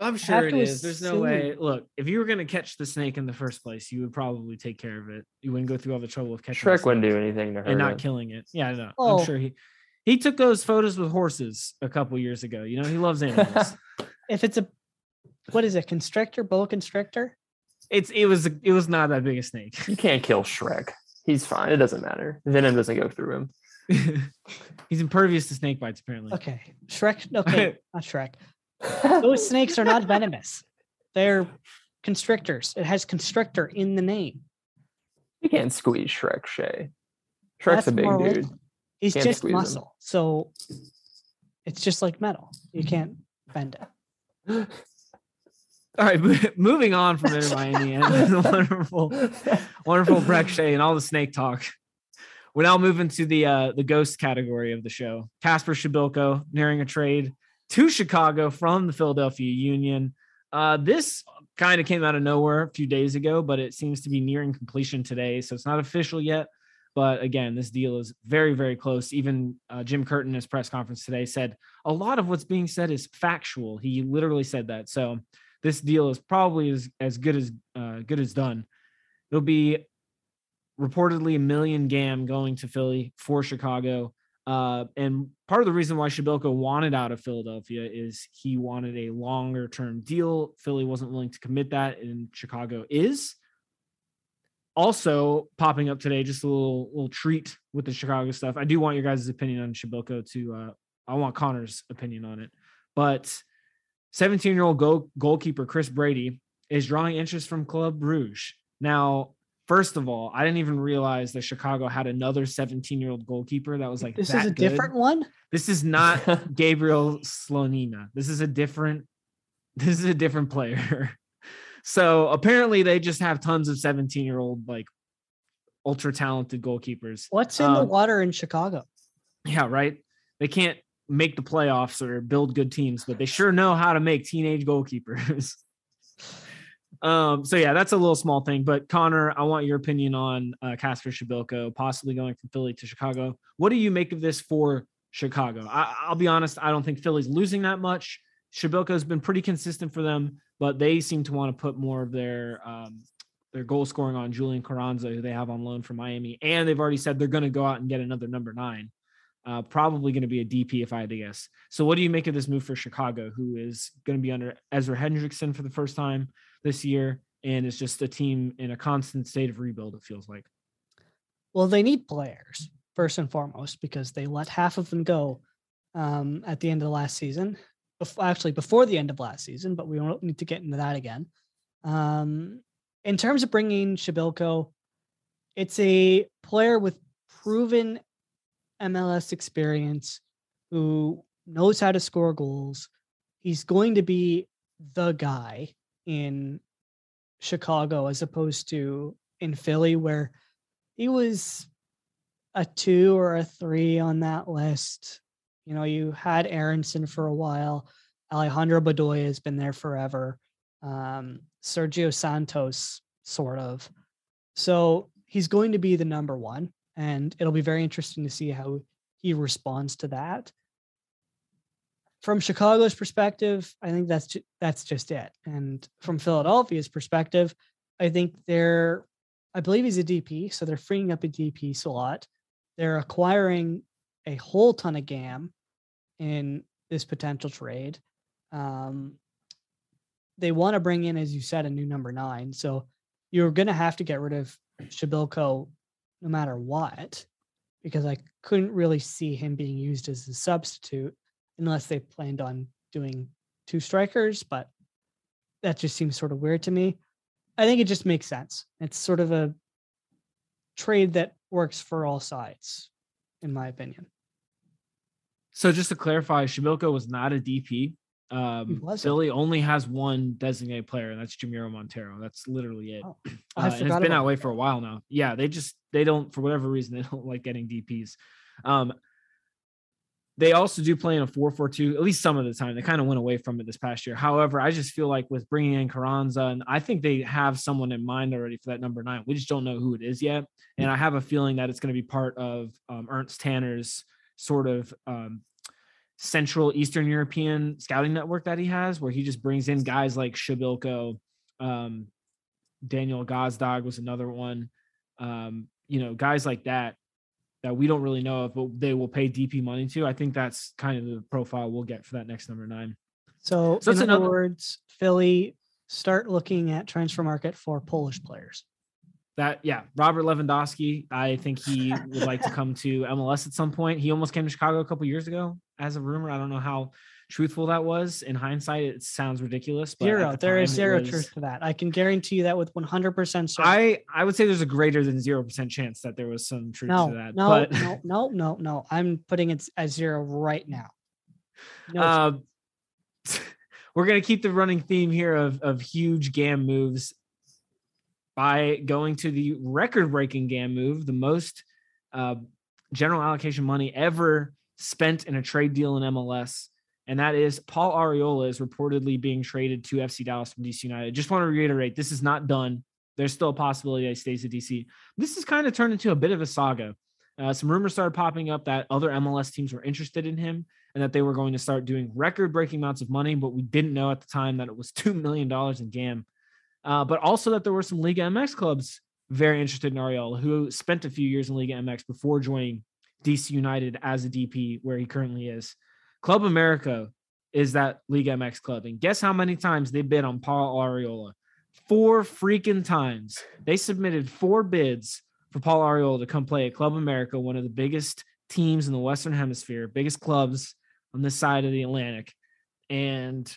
I'm sure it to is. There's no way. Look, if you were gonna catch the snake in the first place, you would probably take care of it. You wouldn't go through all the trouble of catching the Shrek wouldn't do anything to hurt and not him. killing it. Yeah, I know. Oh. I'm sure he he took those photos with horses a couple years ago. You know, he loves animals. If it's a what is it, constrictor, boa constrictor? it's it was it was not that big a snake. You can't kill Shrek. He's fine. It doesn't matter. Venom doesn't go through him. He's impervious to snake bites, apparently. Okay. Shrek okay, not Shrek. Those snakes are not venomous. They're constrictors. It has constrictor in the name. You can't squeeze Shrek, Shay. Shrek's That's a big dude. likely. He's Can't just squeeze him. muscle. So it's just like metal. You can't bend it. All right, moving on from Inter Miami and wonderful, wonderful Brek Shea and all the snake talk. We're now moving to the uh, the ghost category of the show. Casper Przybylko nearing a trade to Chicago from the Philadelphia Union. Uh, this kind of came out of nowhere a few days ago, but it seems to be nearing completion today. So it's not official yet. But again, this deal is very, very close. Even uh, Jim Curtin in his press conference today said a lot of what's being said is factual. He literally said that. So this deal is probably as, as good as uh, good as done. It'll be reportedly a million GAM going to Philly for Chicago. Uh, and part of the reason why Przybylko wanted out of Philadelphia is he wanted a longer term deal. Philly wasn't willing to commit that, and Chicago is. Also, popping up today, just a little little treat with the Chicago stuff. I do want your guys' opinion on Przybylko to. Uh, I want Connor's opinion on it, but 17 year old goal, goalkeeper Chris Brady is drawing interest from Club Brugge. Now, first of all, I didn't even realize that Chicago had another 17 year old goalkeeper that was like This that is a good. different one. This is not Gabriel Slonina. This is a different. This is a different player. So apparently, they just have tons of 17 year old like ultra talented goalkeepers. What's in the Um, water in Chicago? Yeah, right. They can't make the playoffs or build good teams, but they sure know how to make teenage goalkeepers. um, so yeah, that's a little small thing. But Connor, I want your opinion on uh, Casper Przybylko possibly going from Philly to Chicago. What do you make of this for Chicago? I, I'll be honest, I don't think Philly's losing that much. Przybylko has been pretty consistent for them, but they seem to want to put more of their um, their goal scoring on Julian Carranza, who they have on loan from Miami, and they've already said they're going to go out and get another number nine. Uh, probably going to be a DP if I had to guess. So, what do you make of this move for Chicago, who is going to be under Ezra Hendrickson for the first time this year, and it's just a team in a constant state of rebuild? It feels like. Well, they need players first and foremost because they let half of them go um, at the end of the last season. Bef- actually, before the end of last season, but we don't need to get into that again. Um, in terms of bringing Przybylko, it's a player with proven MLS experience who knows how to score goals. He's going to be the guy in Chicago as opposed to in Philly, where he was a two or a three on that list. You know, you had Aaronson for a while. Alejandro Bedoya has been there forever. Um, Sergio Santos, sort of. So he's going to be the number one, and it'll be very interesting to see how he responds to that. From Chicago's perspective, I think that's ju- that's just it. And from Philadelphia's perspective, I think they're, I believe he's a DP, so they're freeing up a DP slot. They're acquiring a whole ton of GAM in this potential trade. Um, they want to bring in, as you said, a new number nine. So you're going to have to get rid of Przybylko no matter what, because I couldn't really see him being used as a substitute unless they planned on doing two strikers. But that just seems sort of weird to me. I think it just makes sense. It's sort of a trade that works for all sides, in my opinion. So just to clarify, Przybylko was not a DP. Um. Philly only has one designated player, and that's Jamiro Monteiro. That's literally it. Oh, Uh, and it's been that way for a while now. Yeah, they just they don't for whatever reason they don't like getting DPS. Um, they also do play in a 4-4-2 at least some of the time. They kind of went away from it this past year. However, I just feel like with bringing in Carranza, and I think they have someone in mind already for that number nine. We just don't know who it is yet, and I have a feeling that it's going to be part of um, Ernst Tanner's sort of um, Central Eastern European scouting network that he has, where he just brings in guys like Przybylko, um, Daniel Gazdag was another one. Um, you know, guys like that that we don't really know of, but they will pay DP money to. I think that's kind of the profile we'll get for that next number nine. So, So in other another- words, Philly start looking at transfer market for Polish players. That yeah, Robert Lewandowski. I think he would like to come to MLS at some point. He almost came to Chicago a couple years ago as a rumor. I don't know how truthful that was. In hindsight, it sounds ridiculous. But Zero. the There is zero was- truth to that. I can guarantee you that with 100% certainty. I I would say there's a greater than zero percent chance that there was some truth no, to that. no, but no, no, no, no. I'm putting it as zero right now. No, Um, we're gonna keep the running theme here of of huge GAM moves by going to the record-breaking GAM move, the most uh, general allocation money ever spent in a trade deal in MLS, and that is Paul Arriola is reportedly being traded to FC Dallas from DC United. Just want to reiterate, this is not done. There's still a possibility that he stays at DC. This has kind of turned into a bit of a saga. Uh, some rumors started popping up that other MLS teams were interested in him and that they were going to start doing record breaking amounts of money, but we didn't know at the time that it was $2 million in GAM. Uh, but also that there were some Liga MX clubs very interested in Arriola, who spent a few years in Liga MX before joining DC United as a DP, where he currently is. Club America is that Liga MX club. And guess how many times they bid on Paul Arriola? Four freaking times. They submitted four bids for Paul Arriola to come play at Club America, one of the biggest teams in the Western Hemisphere, biggest clubs on this side of the Atlantic. And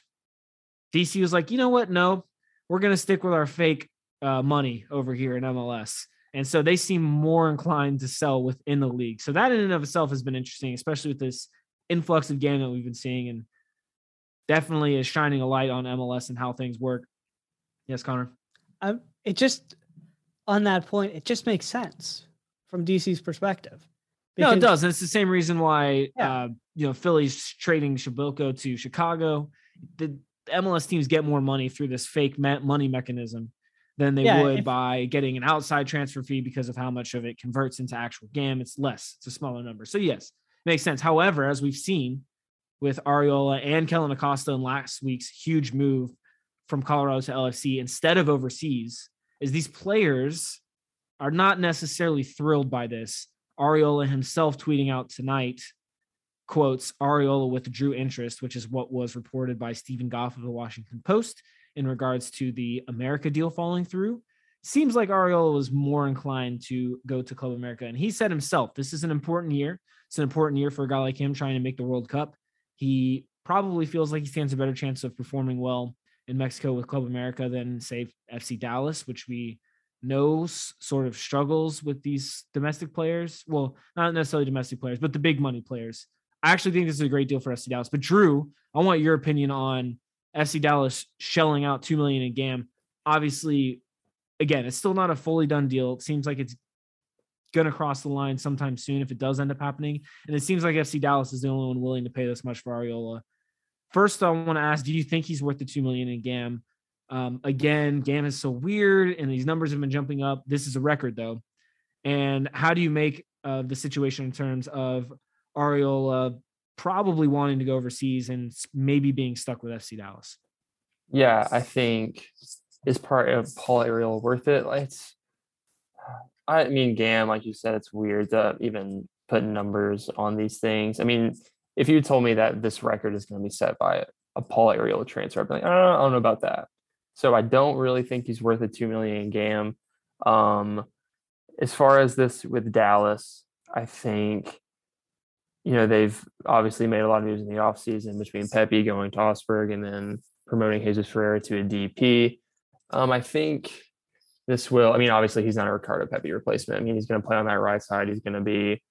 DC was like, you know what? No, we're going to stick with our fake uh, money over here in MLS. And so they seem more inclined to sell within the league. So that in and of itself has been interesting, especially with this influx of game that we've been seeing and definitely is shining a light on MLS and how things work. Yes, Connor. I'm, it just on that point, it just makes sense from DC's perspective. no, it does. And it's the same reason why Yeah. uh, you know Philly's trading Przybylko to Chicago. The MLS teams get more money through this fake money mechanism than they Yeah, would if- by getting an outside transfer fee because of how much of it converts into actual GAM. It's less. It's a smaller number. So yes, makes sense. However, as we've seen with Arriola and Kellen Acosta in last week's huge move from Colorado to LFC instead of overseas, is these players are not necessarily thrilled by this. Arriola himself tweeting out tonight quotes Arriola withdrew interest, which is what was reported by Steven Goff of the Washington Post in regards to the America deal falling through. Seems like Arriola was more inclined to go to Club America. And he said himself, this is an important year. It's an important year for a guy like him trying to make the World Cup. He probably feels like he stands a better chance of performing well in Mexico with Club America than, say, FC Dallas, which we know sort of struggles with these domestic players. Well, not necessarily domestic players, but the big money players. I actually think this is a great deal for FC Dallas. But Drew, I want your opinion on FC Dallas shelling out two million in GAM. Obviously, again, it's still not a fully done deal. It seems like it's gonna cross the line sometime soon if it does end up happening. And it seems like FC Dallas is the only one willing to pay this much for Arriola. First, I want to ask: Do you think he's worth the two million in GAM? Um, again, GAM is so weird, and these numbers have been jumping up. This is a record, though. And how do you make uh, the situation in terms of Ariola probably wanting to go overseas and maybe being stuck with FC Dallas? Yeah, I think is part of Paul Ariel worth it. Like it's, I mean, GAM, like you said, it's weird to even put numbers on these things. I mean, if you told me that this record is going to be set by a Paul Ariel transfer, I'd be like, I don't, know, about that. So I don't really think he's worth a two million GAM. Um, as far as this with Dallas, I think you know, they've obviously made a lot of news in the offseason between Pepi going to Augsburg and then promoting Jesus Ferreira to a DP. Um, I think this will, I mean, obviously he's not a Ricardo Pepi replacement. I mean, he's going to play on that right side. He's going to be,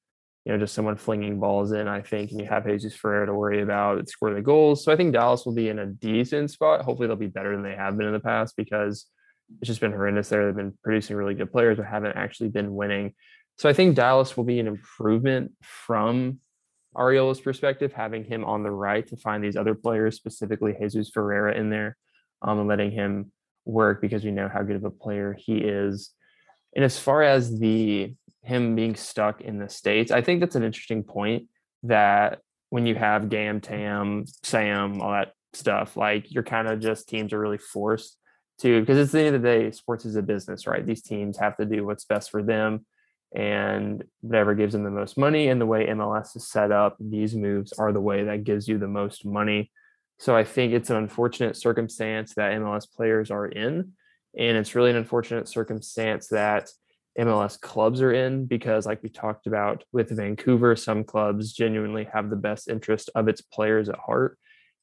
you know, just someone flinging balls in, I think, and you have Jesus Ferrer to worry about score the goals. So I think Dallas will be in a decent spot. Hopefully they'll be better than they have been in the past because it's just been horrendous there. They've been producing really good players but haven't actually been winning. So I think Dallas will be an improvement from Arriola's perspective, having him on the right to find these other players, specifically Jesus Ferreira in there, um, and letting him work because we know how good of a player he is. And as far as the him being stuck in the states, I think that's an interesting point that when you have GAM, Tam, Sam, all that stuff, like you're kind of just teams are really forced to because it's the end of the day, sports is a business, right? These teams have to do what's best for them and whatever gives them the most money. And the way MLS is set up, these moves are the way that gives you the most money. So I think it's an unfortunate circumstance that MLS players are in. And it's really an unfortunate circumstance that MLS clubs are in because, like we talked about with Vancouver, some clubs genuinely have the best interest of its players at heart.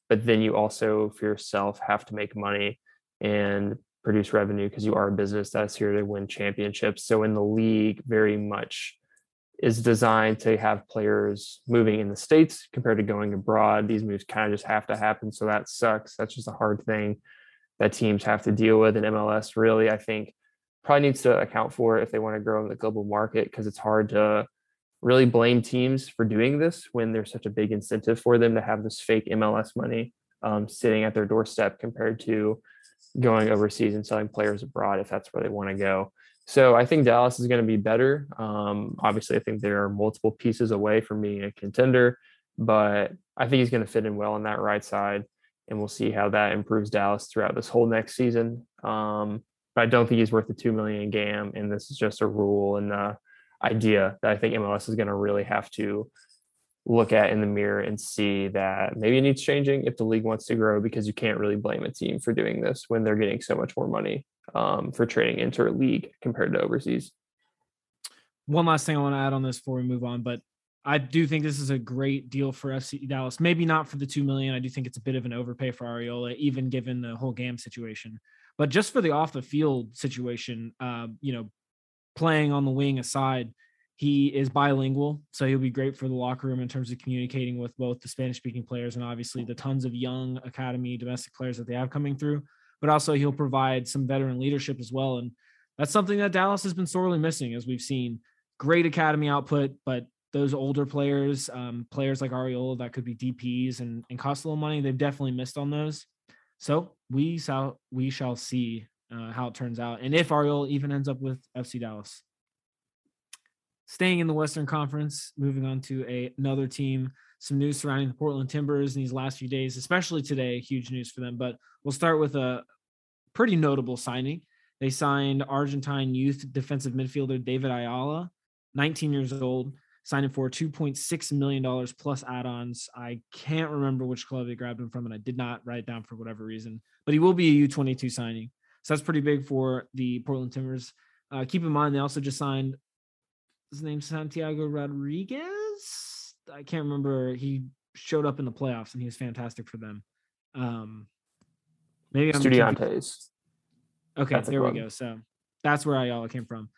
But then you also, for yourself, have to make money and produce revenue because you are a business that's here to win championships. So, in the league, very much is designed to have players moving in the states compared to going abroad. These moves kind of just have to happen. So that sucks. That's just a hard thing that teams have to deal with. And MLS really, I think, probably needs to account for if they want to grow in the global market because it's hard to really blame teams for doing this when there's such a big incentive for them to have this fake MLS money um, sitting at their doorstep compared to going overseas and selling players abroad if that's where they want to go. So I think Dallas is going to be better. Um, obviously, I think there are multiple pieces away from being a contender, but I think he's going to fit in well on that right side and we'll see how that improves Dallas throughout this whole next season. Um, but I don't think he's worth the two million GAM, and this is just a rule and uh, idea that I think MLS is going to really have to look at in the mirror and see that maybe it needs changing if the league wants to grow because you can't really blame a team for doing this when they're getting so much more money um, for trading inter league compared to overseas. One last thing I want to add on this before we move on, but I do think this is a great deal for FC Dallas. Maybe not for the two million. I do think it's a bit of an overpay for Arriola, even given the whole game situation. But just for the off the field situation, uh, you know, playing on the wing aside, he is bilingual, so he'll be great for the locker room in terms of communicating with both the Spanish speaking players and obviously the tons of young academy domestic players that they have coming through. But also he'll provide some veteran leadership as well, and that's something that Dallas has been sorely missing, as we've seen great academy output, but those older players, um, players like Arriola that could be DPS and, and cost a little money, they've definitely missed on those. So we shall we shall see uh, how it turns out, and if Arriola even ends up with FC Dallas. Staying in the Western Conference, moving on to a, another team. Some news surrounding the Portland Timbers in these last few days, especially today. Huge news for them. But we'll start with a pretty notable signing. They signed Argentine youth defensive midfielder David Ayala, 19 years old signing for $2.6 million plus add-ons. I can't remember which club they grabbed him from, and I did not write it down for whatever reason. But he will be a U22 signing. So that's pretty big for the Portland Timbers. Uh, keep in mind, they also just signed his name Santiago Rodriguez. I can't remember. He showed up in the playoffs and he was fantastic for them. Um, maybe I'm Estudiantes. Okay, that's there we go. So that's where Ayala came from.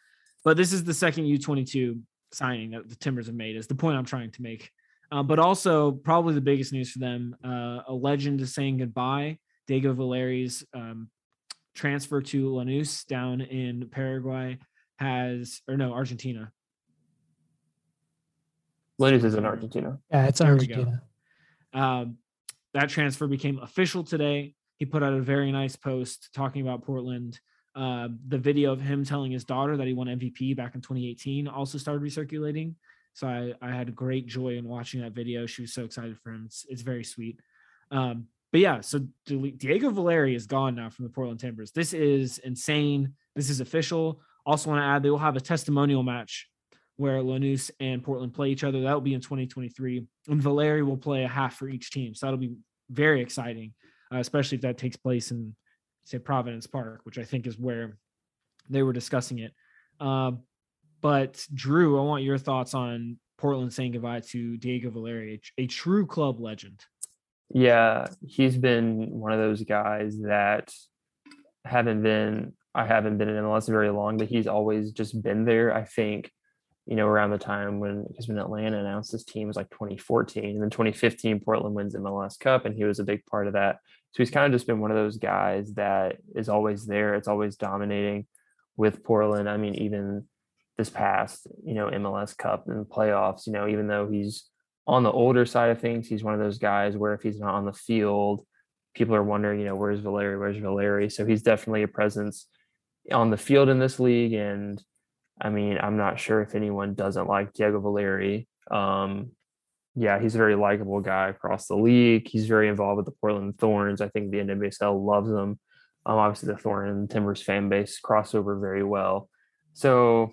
But this is the second U22 signing that the Timbers have made is the point I'm trying to make. Uh, but also probably the biggest news for them, uh, a legend is saying goodbye. Diego Valeri's um, transfer to Lanús down in Paraguay has, or no, Argentina. Lanús is in Argentina. Yeah, it's there Argentina. Um, that transfer became official today. He put out a very nice post talking about Portland uh, the video of him telling his daughter that he won MVP back in 2018 also started recirculating. So I, I had great joy in watching that video. She was so excited for him. It's, it's very sweet. Um, but yeah, so Diego Valeri is gone now from the Portland Timbers. This is insane. This is official. Also, want to add they will have a testimonial match where Lanús and Portland play each other. That will be in 2023, and Valeri will play a half for each team. So that'll be very exciting, uh, especially if that takes place in say Providence Park, which I think is where they were discussing it. Uh, but Drew, I want your thoughts on Portland saying goodbye to Diego Valeri, a, true club legend. Yeah, he's been one of those guys that haven't been I haven't been in MLS very long, but he's always just been there. I think, you know, around the time when because when Atlanta announced this team was like 2014, and then 2015 Portland wins MLS Cup, and he was a big part of that. So he's kind of just been one of those guys that is always there. It's always dominating with Portland. I mean, even this past, you know, MLS Cup and playoffs, you know, even though he's on the older side of things, he's one of those guys where if he's not on the field, people are wondering, you know, where's Valeri? Where's Valeri? So he's definitely a presence on the field in this league. And I mean, I'm not sure if anyone doesn't like Diego Valeri. Um, yeah, he's a very likable guy across the league. He's very involved with the Portland Thorns. I think the NWSL loves him. Um, obviously, the Thorn and Timbers fan base crossover very well. So,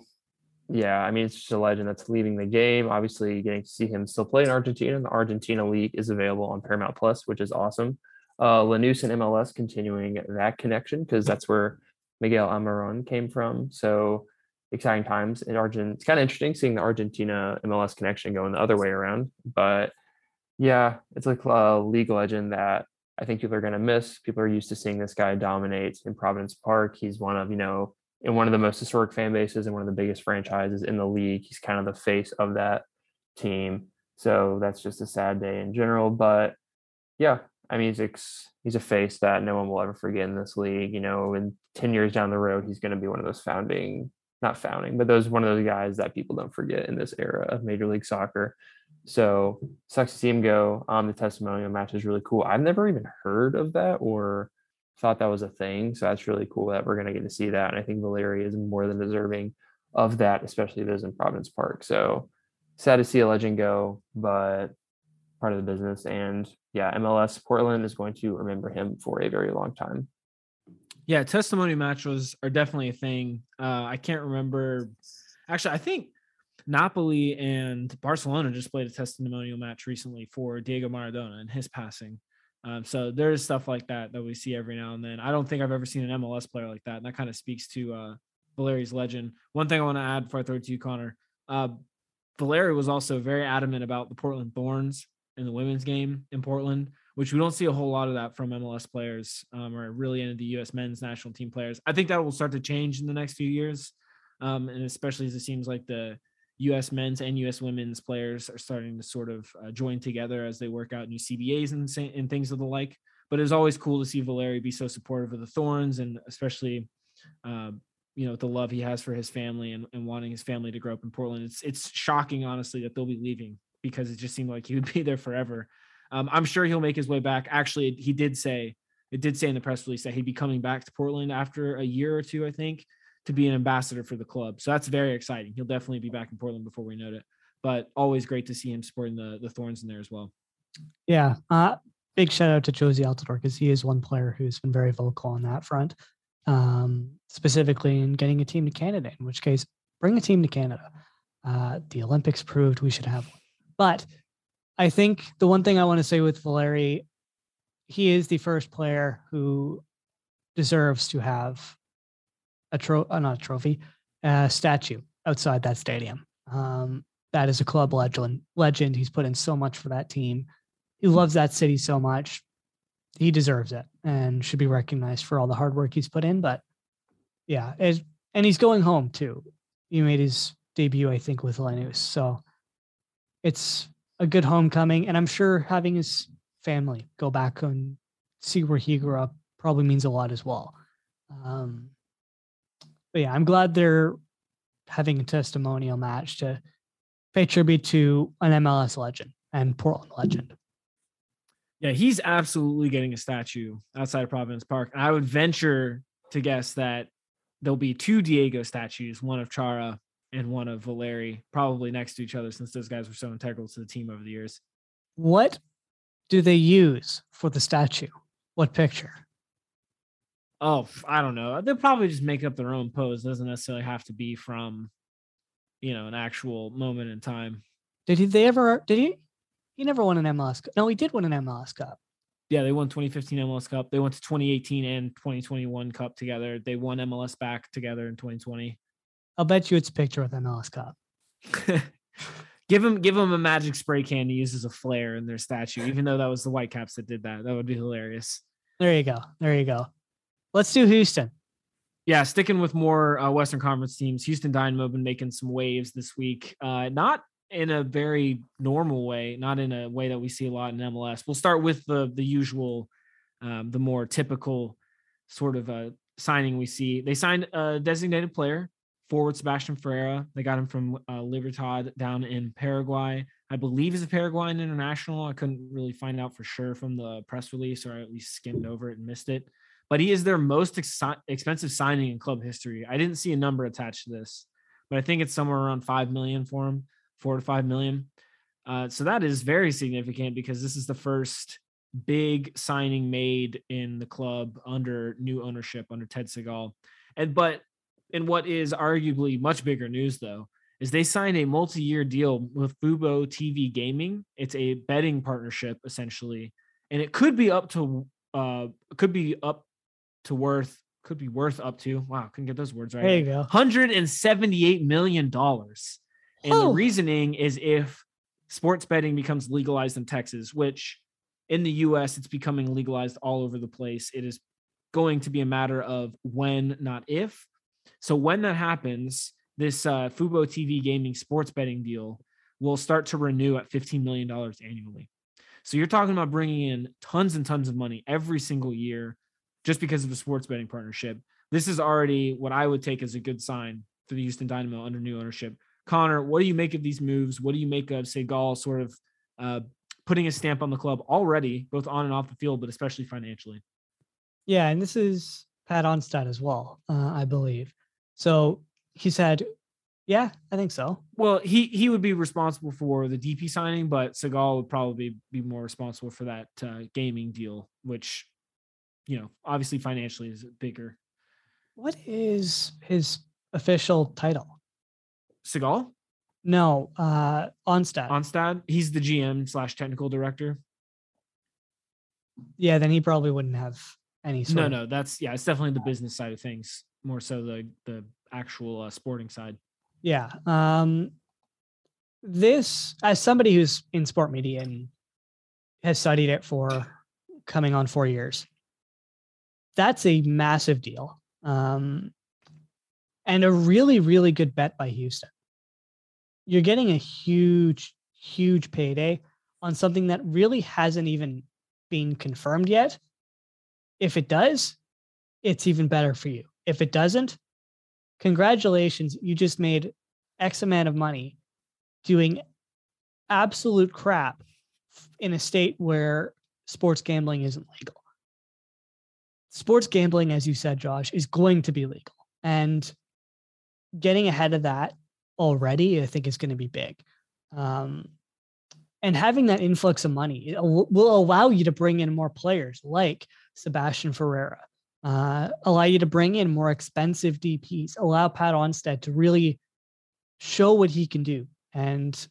yeah, I mean, it's just a legend that's leaving the game. Obviously, getting to see him still play in Argentina. The Argentina League is available on Paramount Plus, which is awesome. Uh, Lanús and MLS continuing that connection because that's where Miguel Almirón came from. So, exciting times in Argentina. It's kind of interesting seeing the Argentina MLS connection going the other way around. But yeah, it's like a league legend that I think people are going to miss. People are used to seeing this guy dominate in Providence Park. He's one of, you know, in one of the most historic fan bases and one of the biggest franchises in the league. He's kind of the face of that team. So that's just a sad day in general. But yeah, I mean, he's, he's a face that no one will ever forget in this league. You know, in 10 years down the road, he's going to be one of those founding not founding, but those one of those guys that people don't forget in this era of Major League Soccer. So sucks to see him go. Um, the testimonial match is really cool. I've never even heard of that or thought that was a thing. So that's really cool that we're gonna get to see that. And I think Valeri is more than deserving of that, especially those in Providence Park. So sad to see a legend go, but part of the business. And yeah, MLS Portland is going to remember him for a very long time. Yeah, testimony matches are definitely a thing. Uh, I can't remember. Actually, I think Napoli and Barcelona just played a testimonial match recently for Diego Maradona and his passing. Um, so there's stuff like that that we see every now and then. I don't think I've ever seen an MLS player like that, and that kind of speaks to uh, Valeri's legend. One thing I want to add before I throw it to you, Connor. Uh, Valeri was also very adamant about the Portland Thorns in the women's game in Portland which we don't see a whole lot of that from MLS players um, or really any of the U.S. men's national team players. I think that will start to change in the next few years, um, and especially as it seems like the U.S. men's and U.S. women's players are starting to sort of uh, join together as they work out new CBAs and, and things of the like. But it's always cool to see Valeri be so supportive of the Thorns and especially, uh, you know, the love he has for his family and, and wanting his family to grow up in Portland. It's it's shocking, honestly, that they'll be leaving because it just seemed like he would be there forever. Um, I'm sure he'll make his way back. Actually, he did say it did say in the press release that he'd be coming back to Portland after a year or two, I think, to be an ambassador for the club. So that's very exciting. He'll definitely be back in Portland before we know it. But always great to see him supporting the the Thorns in there as well. Yeah. Uh, big shout out to Jozy Altidore because he is one player who's been very vocal on that front, um, specifically in getting a team to Canada. In which case, bring a team to Canada. Uh, the Olympics proved we should have one, but I think the one thing I want to say with Valeri, he is the first player who deserves to have a tro uh, not a trophy, a statue outside that stadium. Um, that is a club legend. Legend. He's put in so much for that team. He loves that city so much. He deserves it and should be recognized for all the hard work he's put in. But yeah, it, and he's going home too. He made his debut, I think, with Lanús. So it's a good homecoming. And I'm sure having his family go back and see where he grew up probably means a lot as well. Um, but yeah, I'm glad they're having a testimonial match to pay tribute to an MLS legend and Portland legend. Yeah, he's absolutely getting a statue outside of Providence Park. I would venture to guess that there'll be two Diego statues, one of Chara and one of Valeri, probably next to each other since those guys were so integral to the team over the years. What do they use for the statue? What picture? Oh, I don't know. They'll probably just make up their own pose. It doesn't necessarily have to be from, you know, an actual moment in time. Did he, they ever? Did he? He never won an MLS. Cup. No, he did win an MLS Cup. Yeah, they won 2015 MLS Cup. They went to 2018 and 2021 Cup together. They won MLS back together in 2020. I'll bet you it's a picture with MLS Cup. give him give him a magic spray can to use as a flare in their statue, even though that was the Whitecaps that did that. That would be hilarious. There you go. There you go. Let's do Houston. Yeah, sticking with more uh, Western Conference teams. Houston Dynamo been making some waves this week. Uh, not in a very normal way, not in a way that we see a lot in MLS. We'll start with the the usual, um, the more typical sort of a uh, signing we see. They signed a designated player forward Sebastian Ferreira. They got him from uh, Libertad down in Paraguay. I believe he's a Paraguayan international. I couldn't really find out for sure from the press release, or I at least skimmed over it and missed it. But he is their most ex- expensive signing in club history. I didn't see a number attached to this, but I think it's somewhere around five million for him, four to five million. Uh, so that is very significant because this is the first big signing made in the club under new ownership under Ted Segal. And but in what is arguably much bigger news though is they signed a multi-year deal with Fubo TV Gaming. It's a betting partnership essentially, and it could be up to uh could be up to worth could be worth up to wow couldn't get those words right. There you go. 178 million dollars. And the reasoning is if sports betting becomes legalized in Texas, which in the US it's becoming legalized all over the place. It is going to be a matter of when, not if. So when that happens, this uh, Fubo TV gaming sports betting deal will start to renew at $15 million annually. So you're talking about bringing in tons and tons of money every single year just because of the sports betting partnership. This is already what I would take as a good sign for the Houston Dynamo under new ownership. Connor, what do you make of these moves? What do you make of Segal sort of uh, putting a stamp on the club already, both on and off the field, but especially financially? Yeah, and this is Pat Onstad as well, uh, I believe. So he said, "Yeah, I think so." Well, he he would be responsible for the DP signing, but Segal would probably be more responsible for that uh, gaming deal, which, you know, obviously financially is bigger. What is his official title? Segal No, uh, Onstad. Onstad, he's the GM slash technical director. yeah, then he probably wouldn't have any. Sort No, of- no, that's yeah, it's definitely the business side of things, more so the the actual uh, sporting side. Yeah. Um, this, as somebody who's in sport media and has studied it for coming on four years, that's a massive deal. Um, and a really, really good bet by Houston. You're getting a huge, huge payday on something that really hasn't even been confirmed yet. If it does, it's even better for you. If it doesn't, congratulations, you just made X amount of money doing absolute crap in a state where sports gambling isn't legal. Sports gambling, as you said, Josh, is going to be legal. And getting ahead of that already, I think, is going to be big. Um, and having that influx of money will allow you to bring in more players like Sebastian Ferreira, uh, allow you to bring in more expensive DPs, allow Pat Onstad to really show what he can do and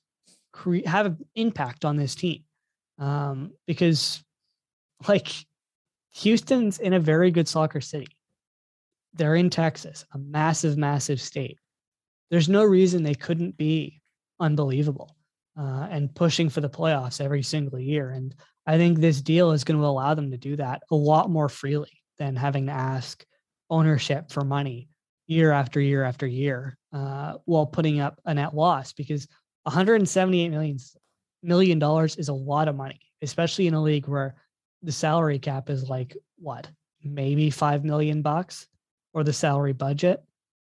cre- have an impact on this team. Um, because, like, Houston's in a very good soccer city. They're in Texas, a massive, massive state. There's no reason they couldn't be unbelievable uh, and pushing for the playoffs every single year. And I think this deal is going to allow them to do that a lot more freely than having to ask ownership for money year after year after year uh, while putting up a net loss because 178 million million dollars is a lot of money, especially in a league where the salary cap is like what maybe five million bucks or the salary budget.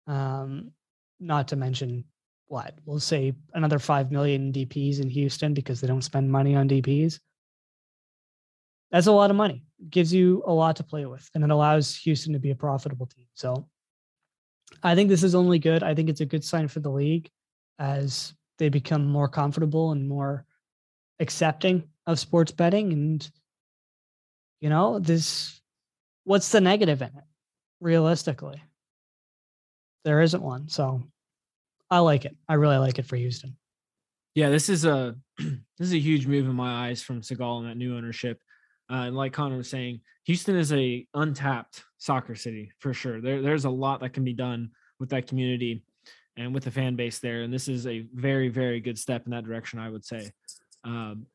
Um, not to mention what we'll say another five million DPs in Houston because they don't spend money on DPs. That's a lot of money. Gives you a lot to play with, and it allows Houston to be a profitable team. So I think this is only good. I think it's a good sign for the league as they become more comfortable and more accepting of sports betting. And, you know, this, what's the negative in it, realistically? There isn't one. So I like it. I really like it for Houston. Yeah, this is a this is a huge move in my eyes from Segal and that new ownership. Uh, and like Connor was saying, Houston is a untapped soccer city for sure. There, there's a lot that can be done with that community and with the fan base there. And this is a very, very good step in that direction, I would say. Um,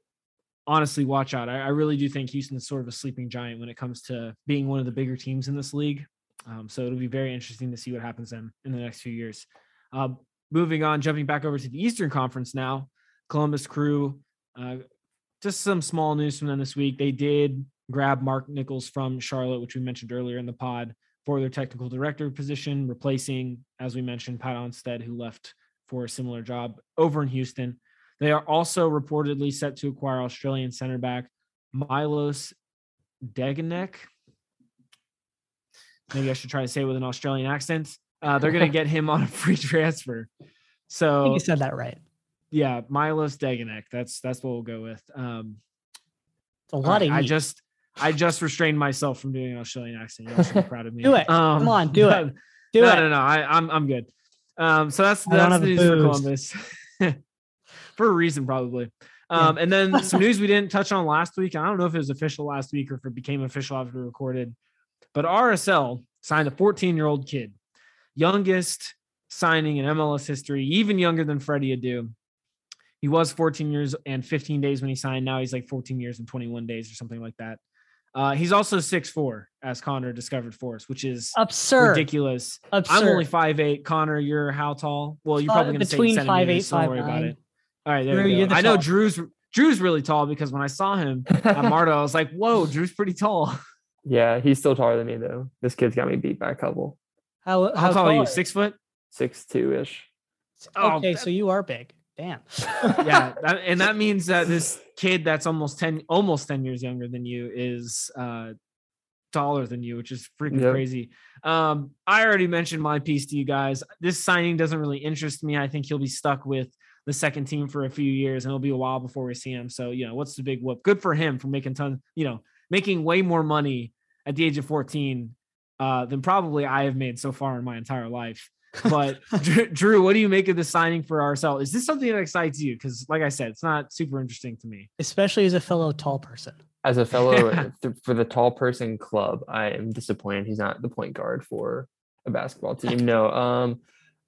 honestly, watch out. I, I really do think Houston is sort of a sleeping giant when it comes to being one of the bigger teams in this league. Um, so it'll be very interesting to see what happens then in the next few years. Uh, moving on, jumping back over to the Eastern Conference now. Columbus Crew, uh, just some small news from them this week. They did grab Marc Nicholls from Charlotte, which we mentioned earlier in the pod, for their technical director position, replacing, as we mentioned, Pat Onstad, who left for a similar job over in Houston. They are also reportedly set to acquire Australian center back Milos Degenek. Maybe I should try to say it with an Australian accent. Uh, they're going to get him on a free transfer. I think So you said that right. Yeah, Milos Degenek. That's that's what we'll go with. Um, It's a lot right, of I heat. just I just restrained myself from doing an Australian accent. You all should be proud of me. Do it. Um, Come on, do it. do no, it. no, no. I, I'm I'm good. Um, so that's I that's the news for. Columbus, for a reason probably. Yeah. Um, and then some news we didn't touch on last week. I don't know if it was official last week or if it became official after we recorded, but RSL signed a 14 year old kid, youngest signing in MLS history, even younger than Freddie Adu. He was 14 years and 15 days when he signed. Now he's like 14 years and 21 days or something like that. Uh, he's also 6'4, as Connor discovered for us, which is Absurd. ridiculous. Absurd. I'm only 5'8. Connor, you're how tall? Well, you're probably going to say between centimeters, 5'8", so don't worry about it. All right, there Drew, we go. the I know Drew's Drew's really tall because when I saw him at Marta, I was like, "Whoa, Drew's pretty tall." Yeah, he's still taller than me though. This kid's got me beat by a couple, How, How, tall are you? Six foot? six two ish. Oh, Okay, that- so you are big. Damn. yeah, that, and that means that this kid that's almost ten, almost ten years younger than you is uh, taller than you, which is freaking Yep. crazy. Um, I already mentioned my piece to you guys. This signing doesn't really interest me. I think he'll be stuck with the second team for a few years, and it'll be a while before we see him. So, you know, what's the big whoop? Good for him for making ton, you know, making way more money at the age of 14 uh, than probably I have made so far in my entire life. But Drew, Drew, what do you make of the signing for RSL? Is this something that excites you? Because, like I said, it's not super interesting to me. Especially as a fellow tall person. As a fellow th- for the tall person club, I am disappointed he's not the point guard for a basketball team. No, um,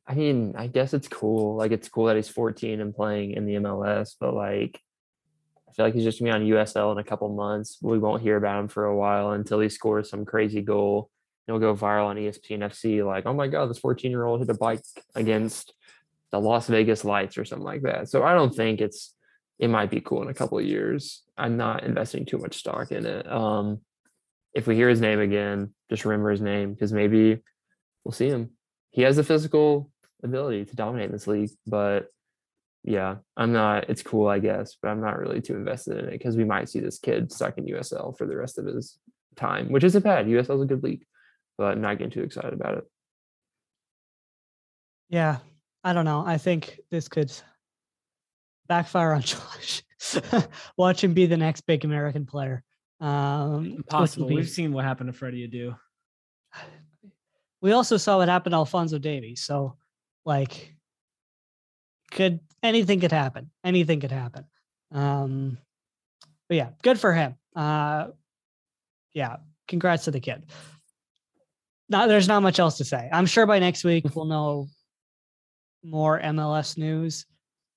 I mean, I guess it's cool. Like it's cool that he's 14 and playing in the MLS, but like I feel like he's just gonna be on USL in a couple months. We won't hear about him for a while until he scores some crazy goal. He'll go viral on ESPN FC, like, oh my god, this 14 year old hit a bike against the Las Vegas Lights or something like that. So I don't think it's it might be cool in a couple of years. I'm not investing too much stock in it. Um, if we hear his name again, just remember his name because maybe we'll see him. He has the physical ability to dominate this league, but yeah, I'm not. It's cool, I guess, but I'm not really too invested in it because we might see this kid stuck in USL for the rest of his time, which isn't bad. USL is a good league, but not getting too excited about it. Yeah. I don't know. I think this could backfire on Josh. Watch him be the next big American player. Um, which would Impossible. We've seen what happened to Freddie Adu. we also saw what happened to Alfonso Davies. So, like, could anything could happen? Anything could happen. Um, but yeah, good for him. Uh, yeah, congrats to the kid. Not, there's not much else to say. I'm sure by next week we'll know more MLS news.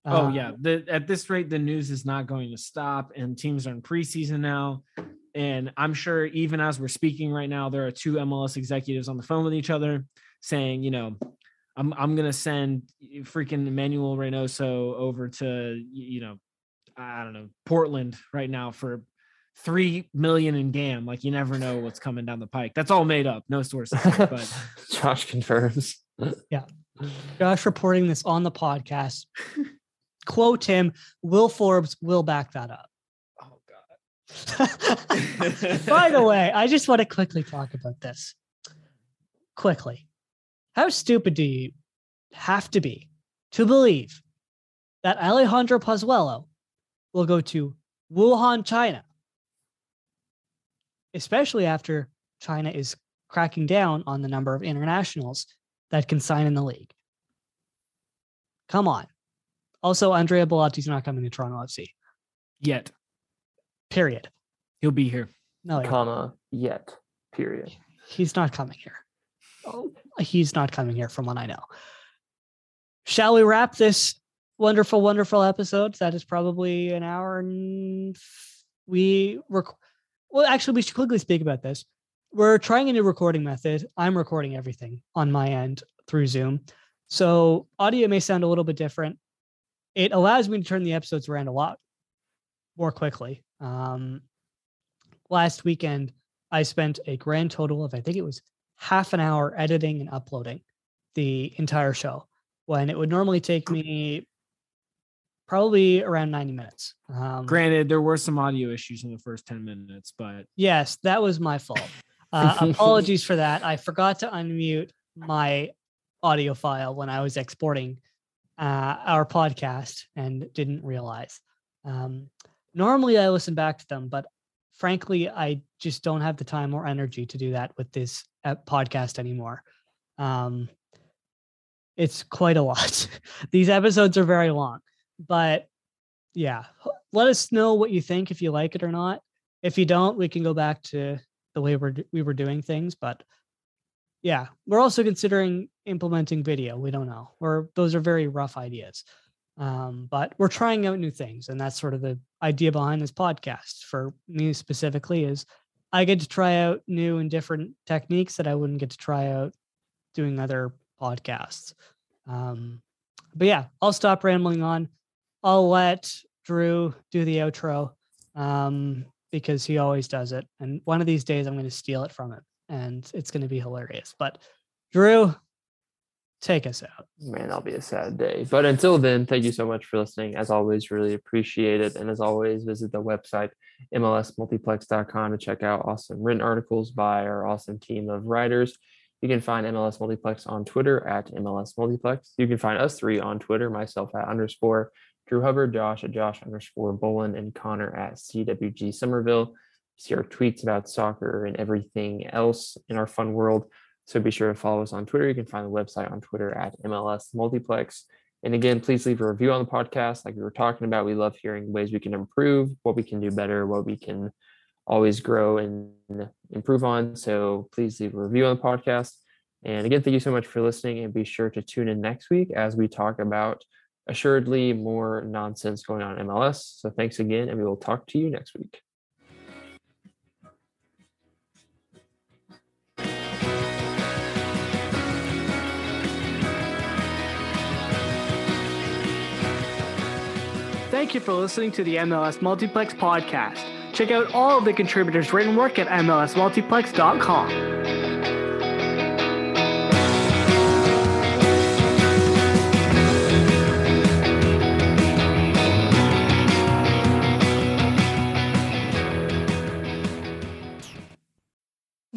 Oh yeah, um, the, at this rate, the news is not going to stop, and teams are in preseason now. And I'm sure even as we're speaking right now, there are two MLS executives on the phone with each other saying, you know, I'm I'm gonna send freaking Emmanuel Reynoso over to you know, I don't know Portland right now for three million in GAM. Like you never know what's coming down the pike. That's all made up, no sources. but Josh confirms. Yeah, Josh reporting this on the podcast. Quote him. Will Forbes will back that up. oh god. By the way, I just want to quickly talk about this. Quickly. How stupid do you have to be to believe that Alejandro Pozuelo will go to Wuhan, China? Especially after China is cracking down on the number of internationals that can sign in the league. Come on. Also, Andrea Belotti's not coming to Toronto FC. Yet Period. he'll be here. No, he- comma yet period he's not coming here. Oh, he's not coming here from what I know. Shall we wrap this wonderful, wonderful episode? That is probably an hour and we rec- well, actually, we should quickly speak about this. We're trying a new recording method. I'm recording everything on my end through Zoom. So audio may sound a little bit different. It allows me to turn the episodes around a lot more quickly. Um, last weekend, I spent a grand total of, I think it was half an hour editing and uploading the entire show when it would normally take me probably around 90 minutes. Um, Granted, there were some audio issues in the first 10 minutes, but Yes, that was my fault. Uh, apologies for that. I forgot to unmute my audio file when I was exporting uh, our podcast and didn't realize. Um, normally, I listen back to them, but frankly, I just don't have the time or energy to do that with this uh, podcast anymore. Um, it's quite a lot. These episodes are very long, but yeah, let us know what you think if you like it or not. If you don't, we can go back to the way we're we were doing things. But yeah, we're also considering implementing video. We don't know. Or those are very rough ideas. Um, but we're trying out new things, and that's sort of the idea behind this podcast. For me specifically, is I get to try out new and different techniques that I wouldn't get to try out doing other podcasts. Um, but yeah, I'll stop rambling on. I'll let Drew do the outro um, because he always does it. And one of these days, I'm going to steal it from him, and it's going to be hilarious. But Drew, take us out. Man, that'll be a sad day. But until then, thank you so much for listening. As always, really appreciate it. And as always, visit the website mlsmultiplex.com to check out awesome written articles by our awesome team of writers. You can find MLS Multiplex on Twitter at MLS Multiplex. You can find us three on Twitter, myself at underscore Drew Hubbard, Josh at Josh underscore Bolin, and Connor at CWG Somerville. See our tweets about soccer and everything else in our fun world. So be sure to follow us on Twitter. You can find the website on Twitter at MLS Multiplex. And again, please leave a review on the podcast. Like we were talking about, we love hearing ways we can improve, what we can do better, what we can always grow and improve on. So please leave a review on the podcast. And again, thank you so much for listening and be sure to tune in next week as we talk about assuredly more nonsense going on in MLS. So thanks again, and we will talk to you next week. Thank you for listening to the MLS Multiplex podcast. Check out all of the contributors' written work at MLSMultiplex.com.